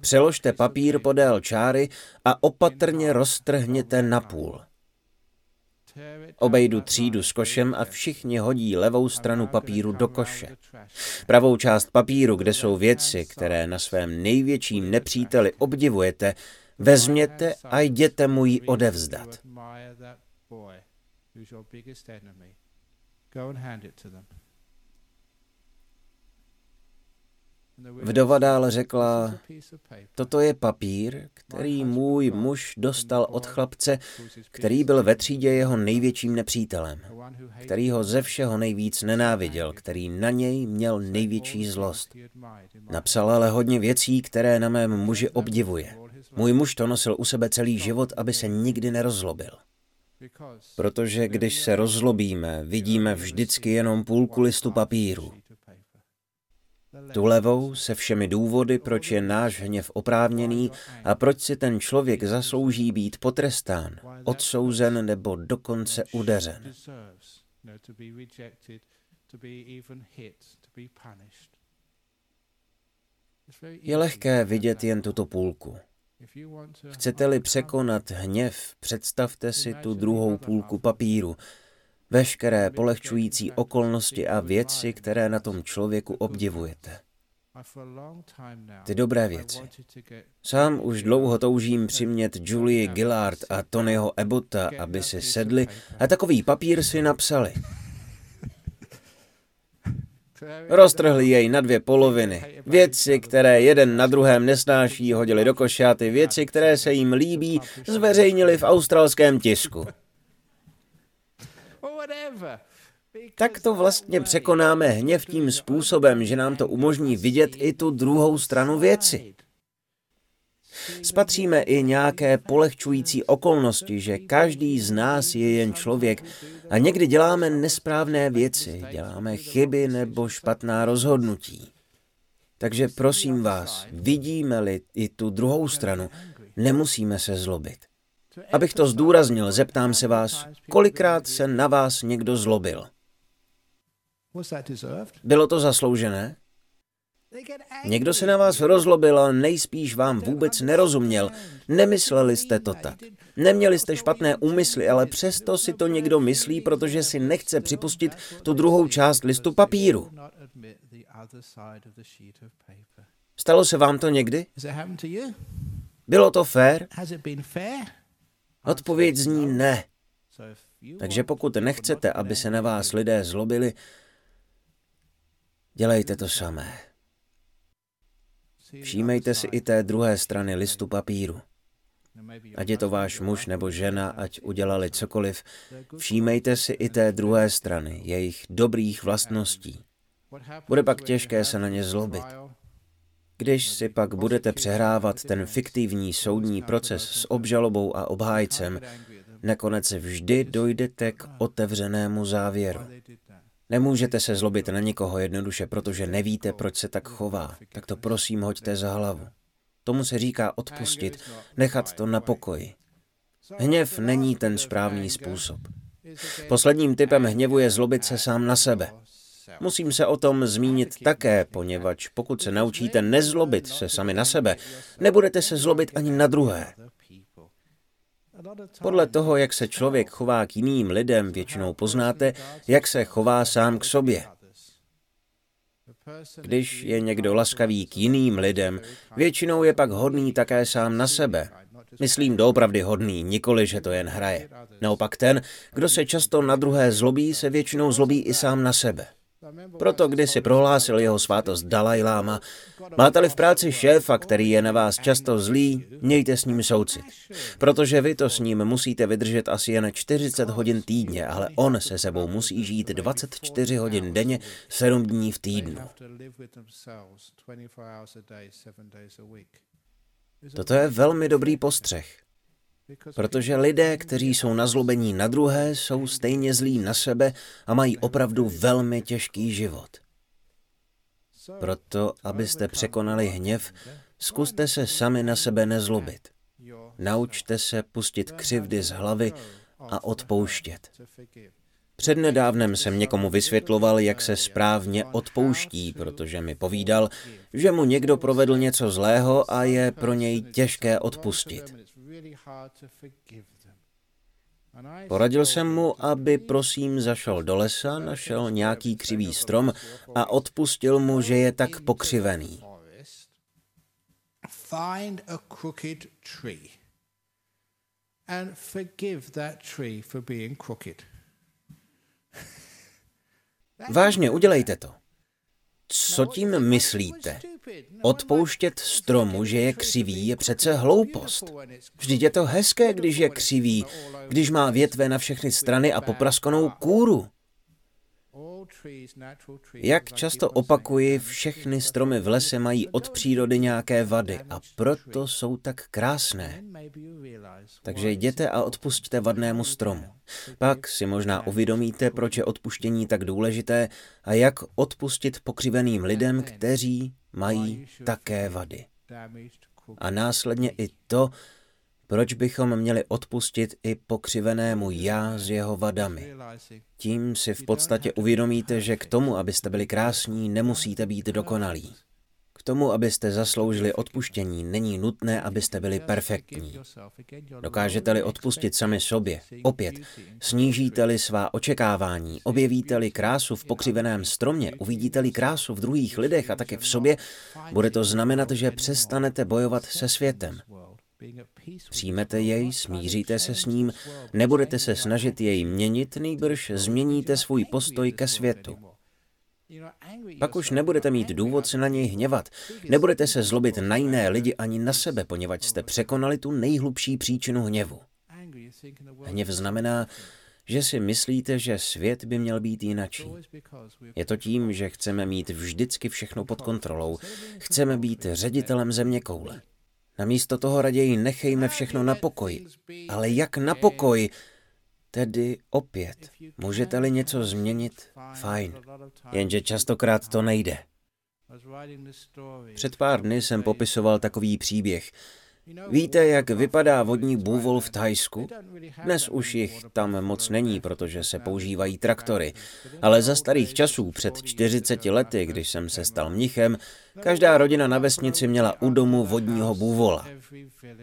přeložte papír podél čáry a opatrně roztrhněte na půl. Obejdu třídu s košem a všichni hodí levou stranu papíru do koše. Pravou část papíru, kde jsou věci, které na svém největším nepříteli obdivujete, vezměte a jděte mu ji odevzdat. Go and hand it to them. Vdova dále řekla, toto je papír, který můj muž dostal od chlapce, který byl ve třídě jeho největším nepřítelem, který ho ze všeho nejvíc nenáviděl, který na něj měl největší zlost. Napsal ale hodně věcí, které na mém muži obdivuje. Můj muž to nosil u sebe celý život, aby se nikdy nerozlobil. Protože když se rozlobíme, vidíme vždycky jenom půlku listu papíru. Tu levou se všemi důvody, proč je náš hněv oprávněný a proč si ten člověk zaslouží být potrestán, odsouzen nebo dokonce udeřen. Je lehké vidět jen tuto půlku. Chcete-li překonat hněv, představte si tu druhou půlku papíru, veškeré polehčující okolnosti a věci, které na tom člověku obdivujete. Ty dobré věci. Sám už dlouho toužím přimět Julie Gillard a Tonyho Ebota, aby si sedli a takový papír si napsali. Roztrhli jej na dvě poloviny. Věci, které jeden na druhém nesnáší, hodili do koše a ty věci, které se jim líbí, zveřejnili v australském tisku. Tak to vlastně překonáme hněv tím způsobem, že nám to umožní vidět i tu druhou stranu věci. Spatříme i nějaké polehčující okolnosti, že každý z nás je jen člověk a někdy děláme nesprávné věci, děláme chyby nebo špatná rozhodnutí. Takže prosím vás, vidíme-li i tu druhou stranu, nemusíme se zlobit. Abych to zdůraznil, zeptám se vás, kolikrát se na vás někdo zlobil? Bylo to zasloužené? Někdo se na vás rozlobil, ale nejspíš vám vůbec nerozuměl. Nemysleli jste to tak. Neměli jste špatné úmysly, ale přesto si to někdo myslí, protože si nechce připustit tu druhou část listu papíru. Stalo se vám to někdy? Bylo to fér? Odpověď zní ne. Takže pokud nechcete, aby se na vás lidé zlobili, dělejte to samé. Všímejte si i té druhé strany listu papíru. Ať je to váš muž nebo žena, ať udělali cokoliv, všímejte si i té druhé strany, jejich dobrých vlastností. Bude pak těžké se na ně zlobit. Když si pak budete přehrávat ten fiktivní soudní proces s obžalobou a obhájcem, nakonec vždy dojdete k otevřenému závěru. Nemůžete se zlobit na nikoho jednoduše, protože nevíte, proč se tak chová. Tak to prosím hoďte za hlavu. Tomu se říká odpustit, nechat to na pokoji. Hněv není ten správný způsob. Posledním typem hněvu je zlobit se sám na sebe. Musím se o tom zmínit také, poněvadž pokud se naučíte nezlobit se sami na sebe, nebudete se zlobit ani na druhé. Podle toho, jak se člověk chová k jiným lidem, většinou poznáte, jak se chová sám k sobě. Když je někdo laskavý k jiným lidem, většinou je pak hodný také sám na sebe. Myslím doopravdy hodný, nikoli, že to jen hraje. Naopak ten, kdo se často na druhé zlobí, se většinou zlobí i sám na sebe. Proto když si prohlásil jeho svátost Dalaj Lama, máte-li v práci šéfa, který je na vás často zlý, mějte s ním soucit. Protože vy to s ním musíte vydržet asi jen 40 hodin týdně, ale on se sebou musí žít 24 hodin denně, 7 dní v týdnu. Toto je velmi dobrý postřeh. Protože lidé, kteří jsou nazlobení na druhé, jsou stejně zlí na sebe a mají opravdu velmi těžký život. Proto, abyste překonali hněv, zkuste se sami na sebe nezlobit. Naučte se pustit křivdy z hlavy a odpouštět. Přednedávnem jsem někomu vysvětloval, jak se správně odpouští, protože mi povídal, že mu někdo provedl něco zlého a je pro něj těžké odpustit. Poradil jsem mu, aby prosím zašel do lesa, našel nějaký křivý strom a odpustil mu, že je tak pokřivený. Vážně, udělejte to. Co tím myslíte? Odpouštět stromu, že je křivý, je přece hloupost. Vždyť je to hezké, když je křivý, když má větve na všechny strany a popraskanou kůru. Jak často opakuji, všechny stromy v lese mají od přírody nějaké vady a proto jsou tak krásné. Takže jděte a odpustte vadnému stromu. Pak si možná uvědomíte, proč je odpuštění tak důležité a jak odpustit pokřiveným lidem, kteří mají také vady. A následně i to, proč bychom měli odpustit i pokřivenému já s jeho vadami? Tím si v podstatě uvědomíte, že k tomu, abyste byli krásní, nemusíte být dokonalí. K tomu, abyste zasloužili odpuštění, není nutné, abyste byli perfektní. Dokážete-li odpustit sami sobě, opět, snížíte-li svá očekávání, objevíte-li krásu v pokřiveném stromě, uvidíte-li krásu v druhých lidech a také v sobě, bude to znamenat, že přestanete bojovat se světem. Přijmete jej, smíříte se s ním, nebudete se snažit jej měnit, nejbrž změníte svůj postoj ke světu. Pak už nebudete mít důvod se na něj hněvat. Nebudete se zlobit na jiné lidi ani na sebe, poněvadž jste překonali tu nejhlubší příčinu hněvu. Hněv znamená, že si myslíte, že svět by měl být jinačí. Je to tím, že chceme mít vždycky všechno pod kontrolou. Chceme být ředitelem země koule. Namísto toho raději nechejme všechno na pokoji. Ale jak na pokoji? Tedy opět, můžete-li něco změnit, fajn. Jenže častokrát to nejde. Před pár dny jsem popisoval takový příběh. Víte, jak vypadá vodní bůvol v Thajsku? Dnes už jich tam moc není, protože se používají traktory. Ale za starých časů, před 40 lety, když jsem se stal mnichem, každá rodina na vesnici měla u domu vodního bůvola.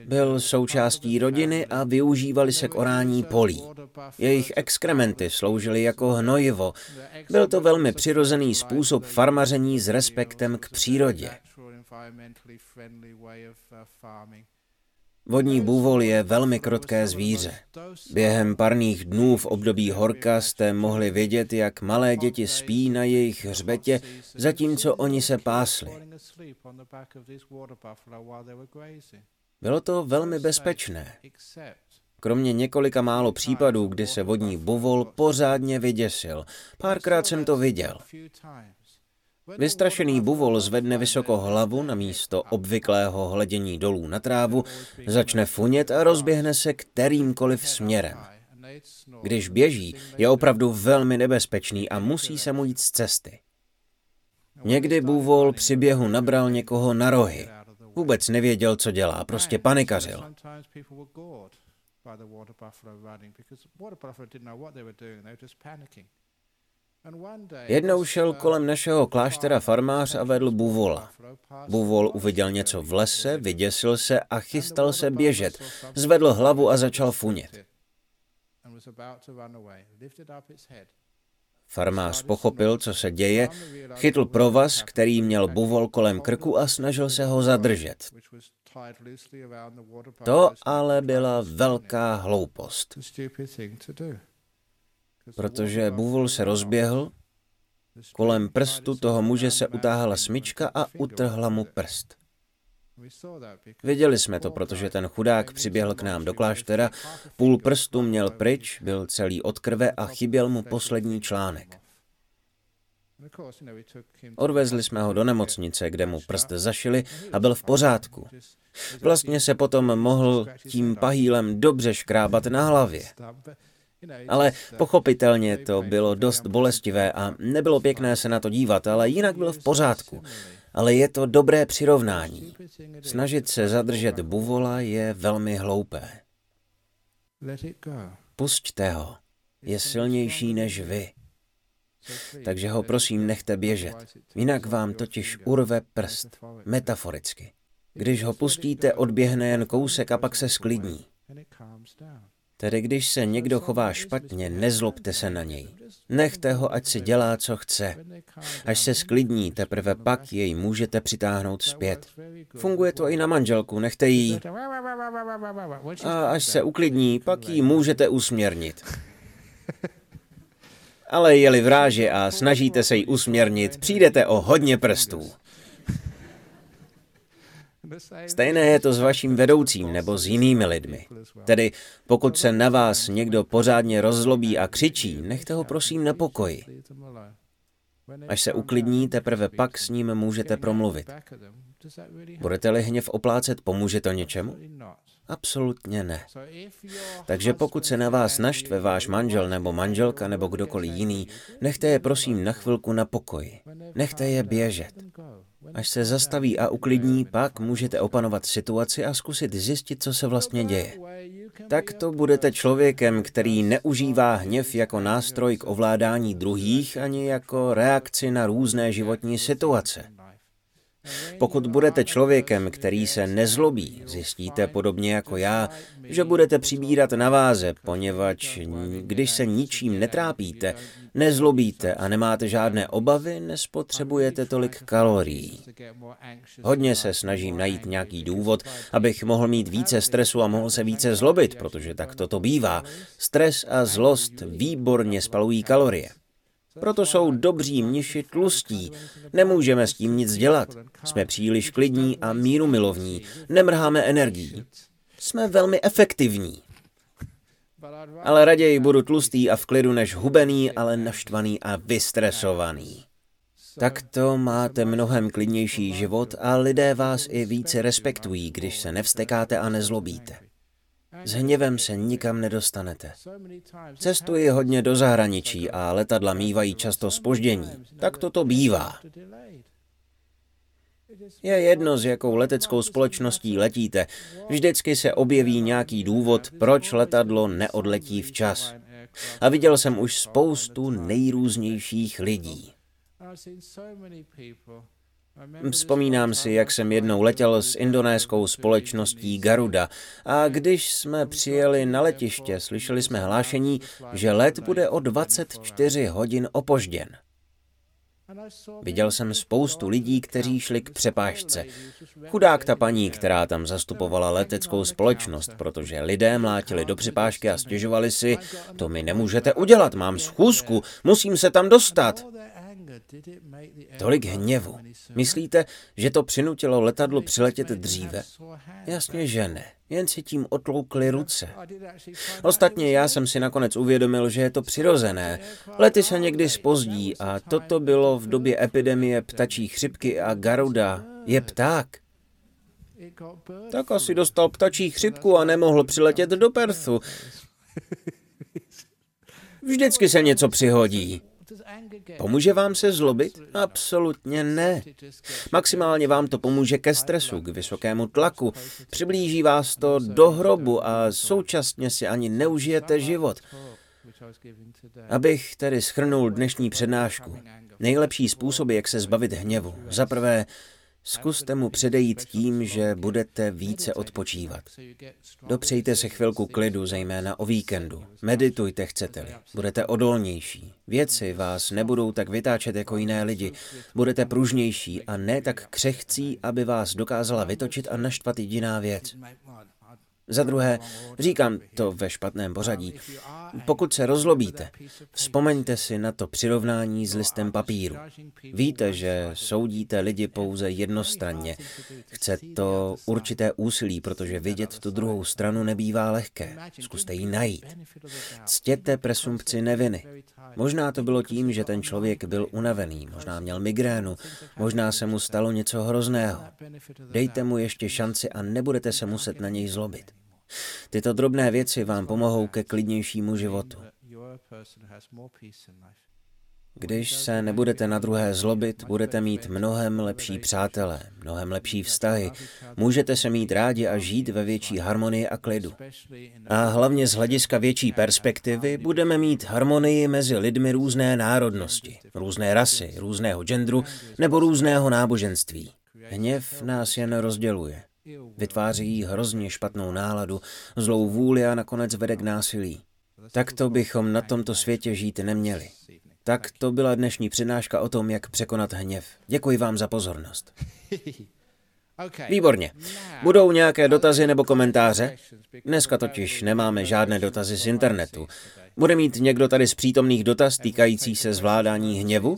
Byl součástí rodiny a využívali se k orání polí. Jejich exkrementy sloužily jako hnojivo. Byl to velmi přirozený způsob farmaření s respektem k přírodě. Vodní bůvol je velmi krotké zvíře. Během parných dnů v období horka jste mohli vidět, jak malé děti spí na jejich hřbetě, zatímco oni se pásli. Bylo to velmi bezpečné. Kromě několika málo případů, kdy se vodní buvol pořádně vyděsil. Párkrát jsem to viděl. Vystrašený buvol zvedne vysoko hlavu na místo obvyklého hledění dolů na trávu, začne funět a rozběhne se kterýmkoliv směrem. Když běží, je opravdu velmi nebezpečný a musí se mu jít z cesty. Někdy bůvol při běhu nabral někoho na rohy. Vůbec nevěděl, co dělá, prostě panikařil. Jednou šel kolem našeho kláštera farmář a vedl buvola. Buvol uviděl něco v lese, vyděsil se a chystal se běžet. Zvedl hlavu a začal funět. Farmář pochopil, co se děje, chytl provaz, který měl buvol kolem krku a snažil se ho zadržet. To ale byla velká hloupost protože bůvol se rozběhl, kolem prstu toho muže se utáhla smyčka a utrhla mu prst. Viděli jsme to, protože ten chudák přiběhl k nám do kláštera, půl prstu měl pryč, byl celý od krve a chyběl mu poslední článek. Odvezli jsme ho do nemocnice, kde mu prst zašili a byl v pořádku. Vlastně se potom mohl tím pahýlem dobře škrábat na hlavě. Ale pochopitelně to bylo dost bolestivé a nebylo pěkné se na to dívat, ale jinak byl v pořádku. Ale je to dobré přirovnání. Snažit se zadržet buvola je velmi hloupé. Pusťte ho. Je silnější než vy. Takže ho prosím nechte běžet. Jinak vám totiž urve prst. Metaforicky. Když ho pustíte, odběhne jen kousek a pak se sklidní. Tedy když se někdo chová špatně, nezlobte se na něj. Nechte ho, ať si dělá, co chce. Až se sklidní, teprve pak jej můžete přitáhnout zpět. Funguje to i na manželku, nechte jí. A až se uklidní, pak ji můžete usměrnit. Ale je-li vráže a snažíte se jí usměrnit, přijdete o hodně prstů. Stejné je to s vaším vedoucím nebo s jinými lidmi. Tedy pokud se na vás někdo pořádně rozzlobí a křičí, nechte ho prosím na pokoji. Až se uklidní, teprve pak s ním můžete promluvit. Budete-li hněv oplácet, pomůže to něčemu? Absolutně ne. Takže pokud se na vás naštve váš manžel nebo manželka nebo kdokoliv jiný, nechte je prosím na chvilku na pokoji. Nechte je běžet. Až se zastaví a uklidní, pak můžete opanovat situaci a zkusit zjistit, co se vlastně děje. Tak to budete člověkem, který neužívá hněv jako nástroj k ovládání druhých ani jako reakci na různé životní situace. Pokud budete člověkem, který se nezlobí, zjistíte podobně jako já, že budete přibírat na váze, poněvadž když se ničím netrápíte, nezlobíte a nemáte žádné obavy, nespotřebujete tolik kalorií. Hodně se snažím najít nějaký důvod, abych mohl mít více stresu a mohl se více zlobit, protože tak toto bývá. Stres a zlost výborně spalují kalorie. Proto jsou dobří mniši tlustí. Nemůžeme s tím nic dělat. Jsme příliš klidní a míru milovní. Nemrháme energií. Jsme velmi efektivní. Ale raději budu tlustý a v klidu než hubený, ale naštvaný a vystresovaný. Takto máte mnohem klidnější život a lidé vás i více respektují, když se nevstekáte a nezlobíte. S hněvem se nikam nedostanete. Cestuji hodně do zahraničí a letadla mývají často spoždění. Tak toto bývá. Je jedno, s jakou leteckou společností letíte. Vždycky se objeví nějaký důvod, proč letadlo neodletí včas. A viděl jsem už spoustu nejrůznějších lidí. Vzpomínám si, jak jsem jednou letěl s indonéskou společností Garuda a když jsme přijeli na letiště, slyšeli jsme hlášení, že let bude o 24 hodin opožděn. Viděl jsem spoustu lidí, kteří šli k přepážce. Chudák ta paní, která tam zastupovala leteckou společnost, protože lidé mlátili do přepážky a stěžovali si, to mi nemůžete udělat, mám schůzku, musím se tam dostat. Tolik hněvu. Myslíte, že to přinutilo letadlo přiletět dříve? Jasně, že ne. Jen si tím otloukli ruce. Ostatně já jsem si nakonec uvědomil, že je to přirozené. Lety se někdy spozdí a toto bylo v době epidemie ptačí chřipky a Garuda je pták. Tak asi dostal ptačí chřipku a nemohl přiletět do Perthu. Vždycky se něco přihodí. Pomůže vám se zlobit? Absolutně ne. Maximálně vám to pomůže ke stresu, k vysokému tlaku. Přiblíží vás to do hrobu a současně si ani neužijete život. Abych tedy schrnul dnešní přednášku. Nejlepší způsoby, jak se zbavit hněvu. Za prvé, Zkuste mu předejít tím, že budete více odpočívat. Dopřejte se chvilku klidu, zejména o víkendu. Meditujte, chcete-li. Budete odolnější. Věci vás nebudou tak vytáčet jako jiné lidi. Budete pružnější a ne tak křehcí, aby vás dokázala vytočit a naštvat jediná věc. Za druhé, říkám to ve špatném pořadí, pokud se rozlobíte, vzpomeňte si na to přirovnání s listem papíru. Víte, že soudíte lidi pouze jednostranně. Chce to určité úsilí, protože vidět tu druhou stranu nebývá lehké. Zkuste ji najít. Ctěte presumpci neviny. Možná to bylo tím, že ten člověk byl unavený, možná měl migrénu, možná se mu stalo něco hrozného. Dejte mu ještě šanci a nebudete se muset na něj zlobit. Tyto drobné věci vám pomohou ke klidnějšímu životu. Když se nebudete na druhé zlobit, budete mít mnohem lepší přátelé, mnohem lepší vztahy, můžete se mít rádi a žít ve větší harmonii a klidu. A hlavně z hlediska větší perspektivy budeme mít harmonii mezi lidmi různé národnosti, různé rasy, různého genderu nebo různého náboženství. Hněv nás jen rozděluje. Vytváří hrozně špatnou náladu, zlou vůli a nakonec vede k násilí. Tak to bychom na tomto světě žít neměli. Tak to byla dnešní přednáška o tom, jak překonat hněv. Děkuji vám za pozornost. Výborně. Budou nějaké dotazy nebo komentáře? Dneska totiž nemáme žádné dotazy z internetu. Bude mít někdo tady z přítomných dotaz týkající se zvládání hněvu?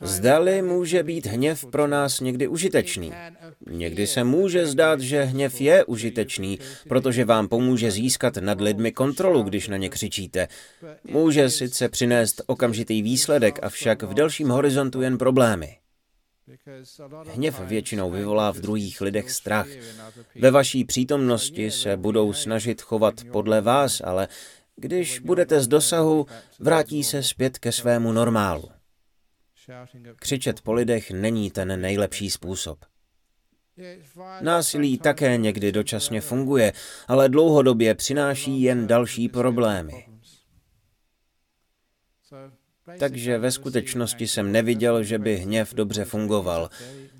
Zdali může být hněv pro nás někdy užitečný. Někdy se může zdát, že hněv je užitečný, protože vám pomůže získat nad lidmi kontrolu, když na ně křičíte. Může sice přinést okamžitý výsledek, avšak v delším horizontu jen problémy. Hněv většinou vyvolá v druhých lidech strach. Ve vaší přítomnosti se budou snažit chovat podle vás, ale když budete z dosahu, vrátí se zpět ke svému normálu. Křičet po lidech není ten nejlepší způsob. Násilí také někdy dočasně funguje, ale dlouhodobě přináší jen další problémy.
Takže ve skutečnosti jsem neviděl, že by hněv dobře fungoval.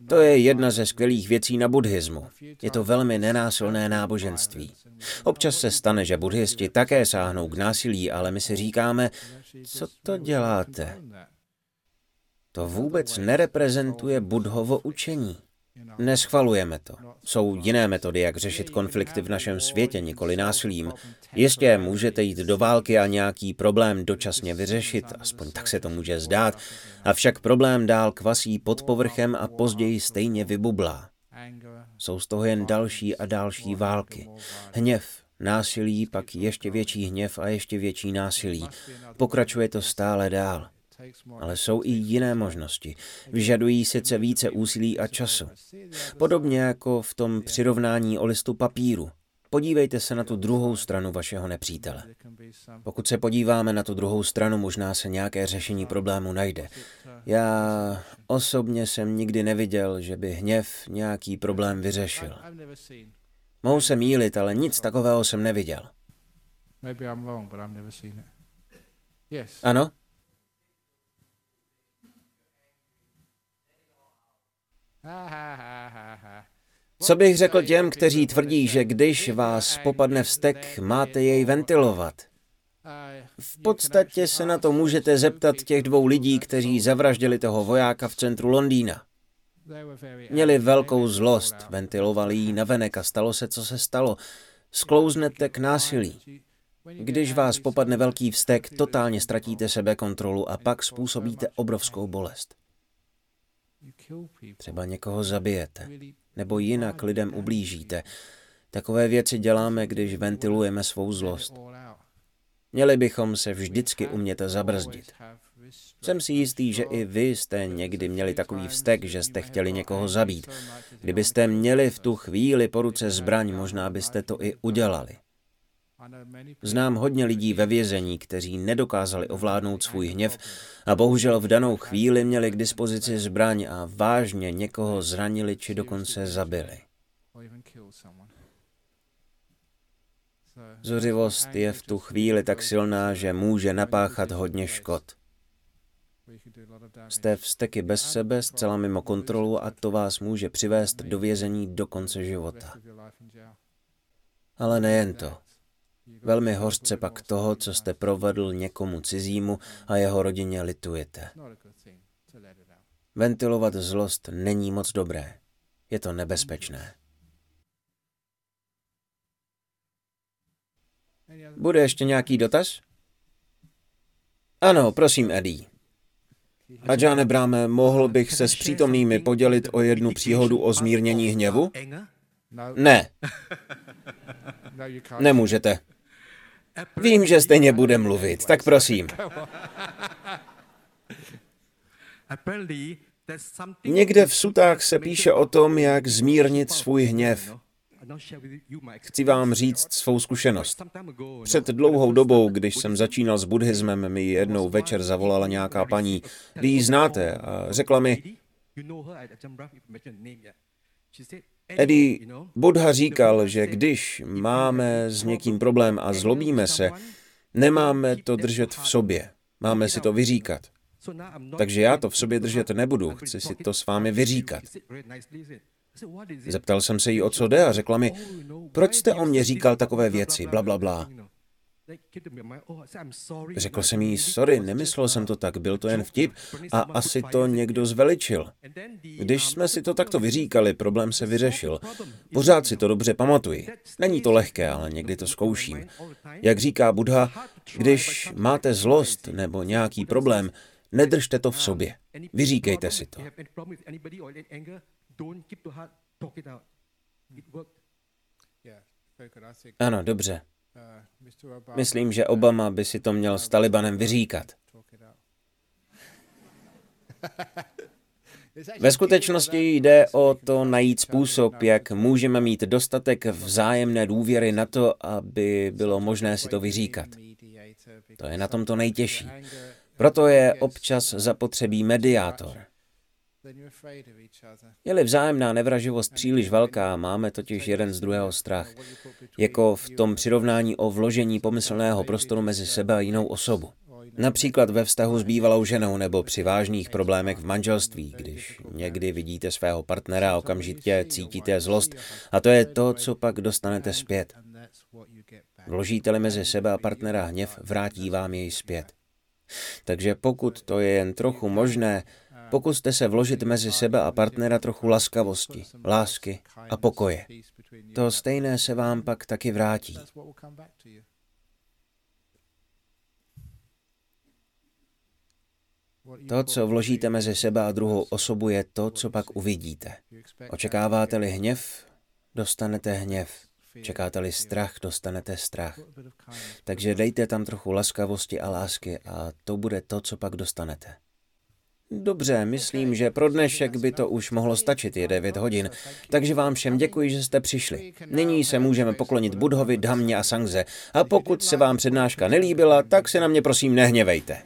To je jedna ze skvělých věcí na buddhismu. Je to velmi nenásilné náboženství. Občas se stane, že buddhisti také sáhnou k násilí, ale my si říkáme, co to děláte? To vůbec nereprezentuje budhovo učení. Neschvalujeme to. Jsou jiné metody, jak řešit konflikty v našem světě, nikoli násilím. Jistě můžete jít do války a nějaký problém dočasně vyřešit, aspoň tak se to může zdát, avšak problém dál kvasí pod povrchem a později stejně vybublá. Jsou z toho jen další a další války. Hněv, násilí, pak ještě větší hněv a ještě větší násilí. Pokračuje to stále dál. Ale jsou i jiné možnosti. Vyžadují sice více úsilí a času. Podobně jako v tom přirovnání o listu papíru. Podívejte se na tu druhou stranu vašeho nepřítele. Pokud se podíváme na tu druhou stranu, možná se nějaké řešení problému najde. Já osobně jsem nikdy neviděl, že by hněv nějaký problém vyřešil. Mohu se mílit, ale nic takového jsem neviděl. Ano? Co bych řekl těm, kteří tvrdí, že když vás popadne vztek, máte jej ventilovat? V podstatě se na to můžete zeptat těch dvou lidí, kteří zavraždili toho vojáka v centru Londýna. Měli velkou zlost, ventilovali ji navenek a stalo se, co se stalo. Sklouznete k násilí. Když vás popadne velký vztek, totálně ztratíte sebe kontrolu a pak způsobíte obrovskou bolest. Třeba někoho zabijete, nebo jinak lidem ublížíte. Takové věci děláme, když ventilujeme svou zlost. Měli bychom se vždycky umět zabrzdit. Jsem si jistý, že i vy jste někdy měli takový vztek, že jste chtěli někoho zabít. Kdybyste měli v tu chvíli po ruce zbraň, možná byste to i udělali. Znám hodně lidí ve vězení, kteří nedokázali ovládnout svůj hněv a bohužel v danou chvíli měli k dispozici zbraň a vážně někoho zranili či dokonce zabili. Zuřivost je v tu chvíli tak silná, že může napáchat hodně škod. Jste vsteky bez sebe, zcela mimo kontrolu a to vás může přivést do vězení do konce života. Ale nejen to. Velmi hořce pak toho, co jste provedl někomu cizímu a jeho rodině litujete. Ventilovat zlost není moc dobré. Je to nebezpečné. Bude ještě nějaký dotaz? Ano, prosím, Eddie. Adžáne Bráme, mohl bych se s přítomnými podělit o jednu příhodu o zmírnění hněvu? Ne. Nemůžete. Vím, že stejně bude mluvit, tak prosím. Někde v sutách se píše o tom, jak zmírnit svůj hněv. Chci vám říct svou zkušenost. Před dlouhou dobou, když jsem začínal s buddhismem, mi jednou večer zavolala nějaká paní. Vy ji znáte a řekla mi, Eddie, Buddha říkal, že když máme s někým problém a zlobíme se, nemáme to držet v sobě. Máme si to vyříkat. Takže já to v sobě držet nebudu, chci si to s vámi vyříkat. Zeptal jsem se jí, o co jde a řekla mi, proč jste o mě říkal takové věci, bla, bla, bla. Řekl jsem jí, sorry, nemyslel jsem to tak, byl to jen vtip a asi to někdo zveličil. Když jsme si to takto vyříkali, problém se vyřešil. Pořád si to dobře pamatuji. Není to lehké, ale někdy to zkouším. Jak říká Buddha, když máte zlost nebo nějaký problém, nedržte to v sobě. Vyříkejte si to. Ano, dobře. Myslím, že Obama by si to měl s Talibanem vyříkat. Ve skutečnosti jde o to najít způsob, jak můžeme mít dostatek vzájemné důvěry na to, aby bylo možné si to vyříkat. To je na tom to nejtěžší. Proto je občas zapotřebí mediátor. Je-li vzájemná nevraživost příliš velká, máme totiž jeden z druhého strach, jako v tom přirovnání o vložení pomyslného prostoru mezi sebe a jinou osobu. Například ve vztahu s bývalou ženou nebo při vážných problémech v manželství, když někdy vidíte svého partnera a okamžitě cítíte zlost. a to je to, co pak dostanete zpět. Vložíte-li mezi sebe a partnera hněv, vrátí vám jej zpět. Takže pokud to je jen trochu možné, pokuste se vložit mezi sebe a partnera trochu laskavosti, lásky a pokoje. To stejné se vám pak taky vrátí. To, co vložíte mezi sebe a druhou osobu, je to, co pak uvidíte. Očekáváte-li hněv, dostanete hněv. Čekáte-li strach, dostanete strach. Takže dejte tam trochu laskavosti a lásky a to bude to, co pak dostanete. Dobře, myslím, že pro dnešek by to už mohlo stačit, je 9 hodin, takže vám všem děkuji, že jste přišli. Nyní se můžeme poklonit Budhovi, Dhamně a Sangze a pokud se vám přednáška nelíbila, tak se na mě prosím nehněvejte.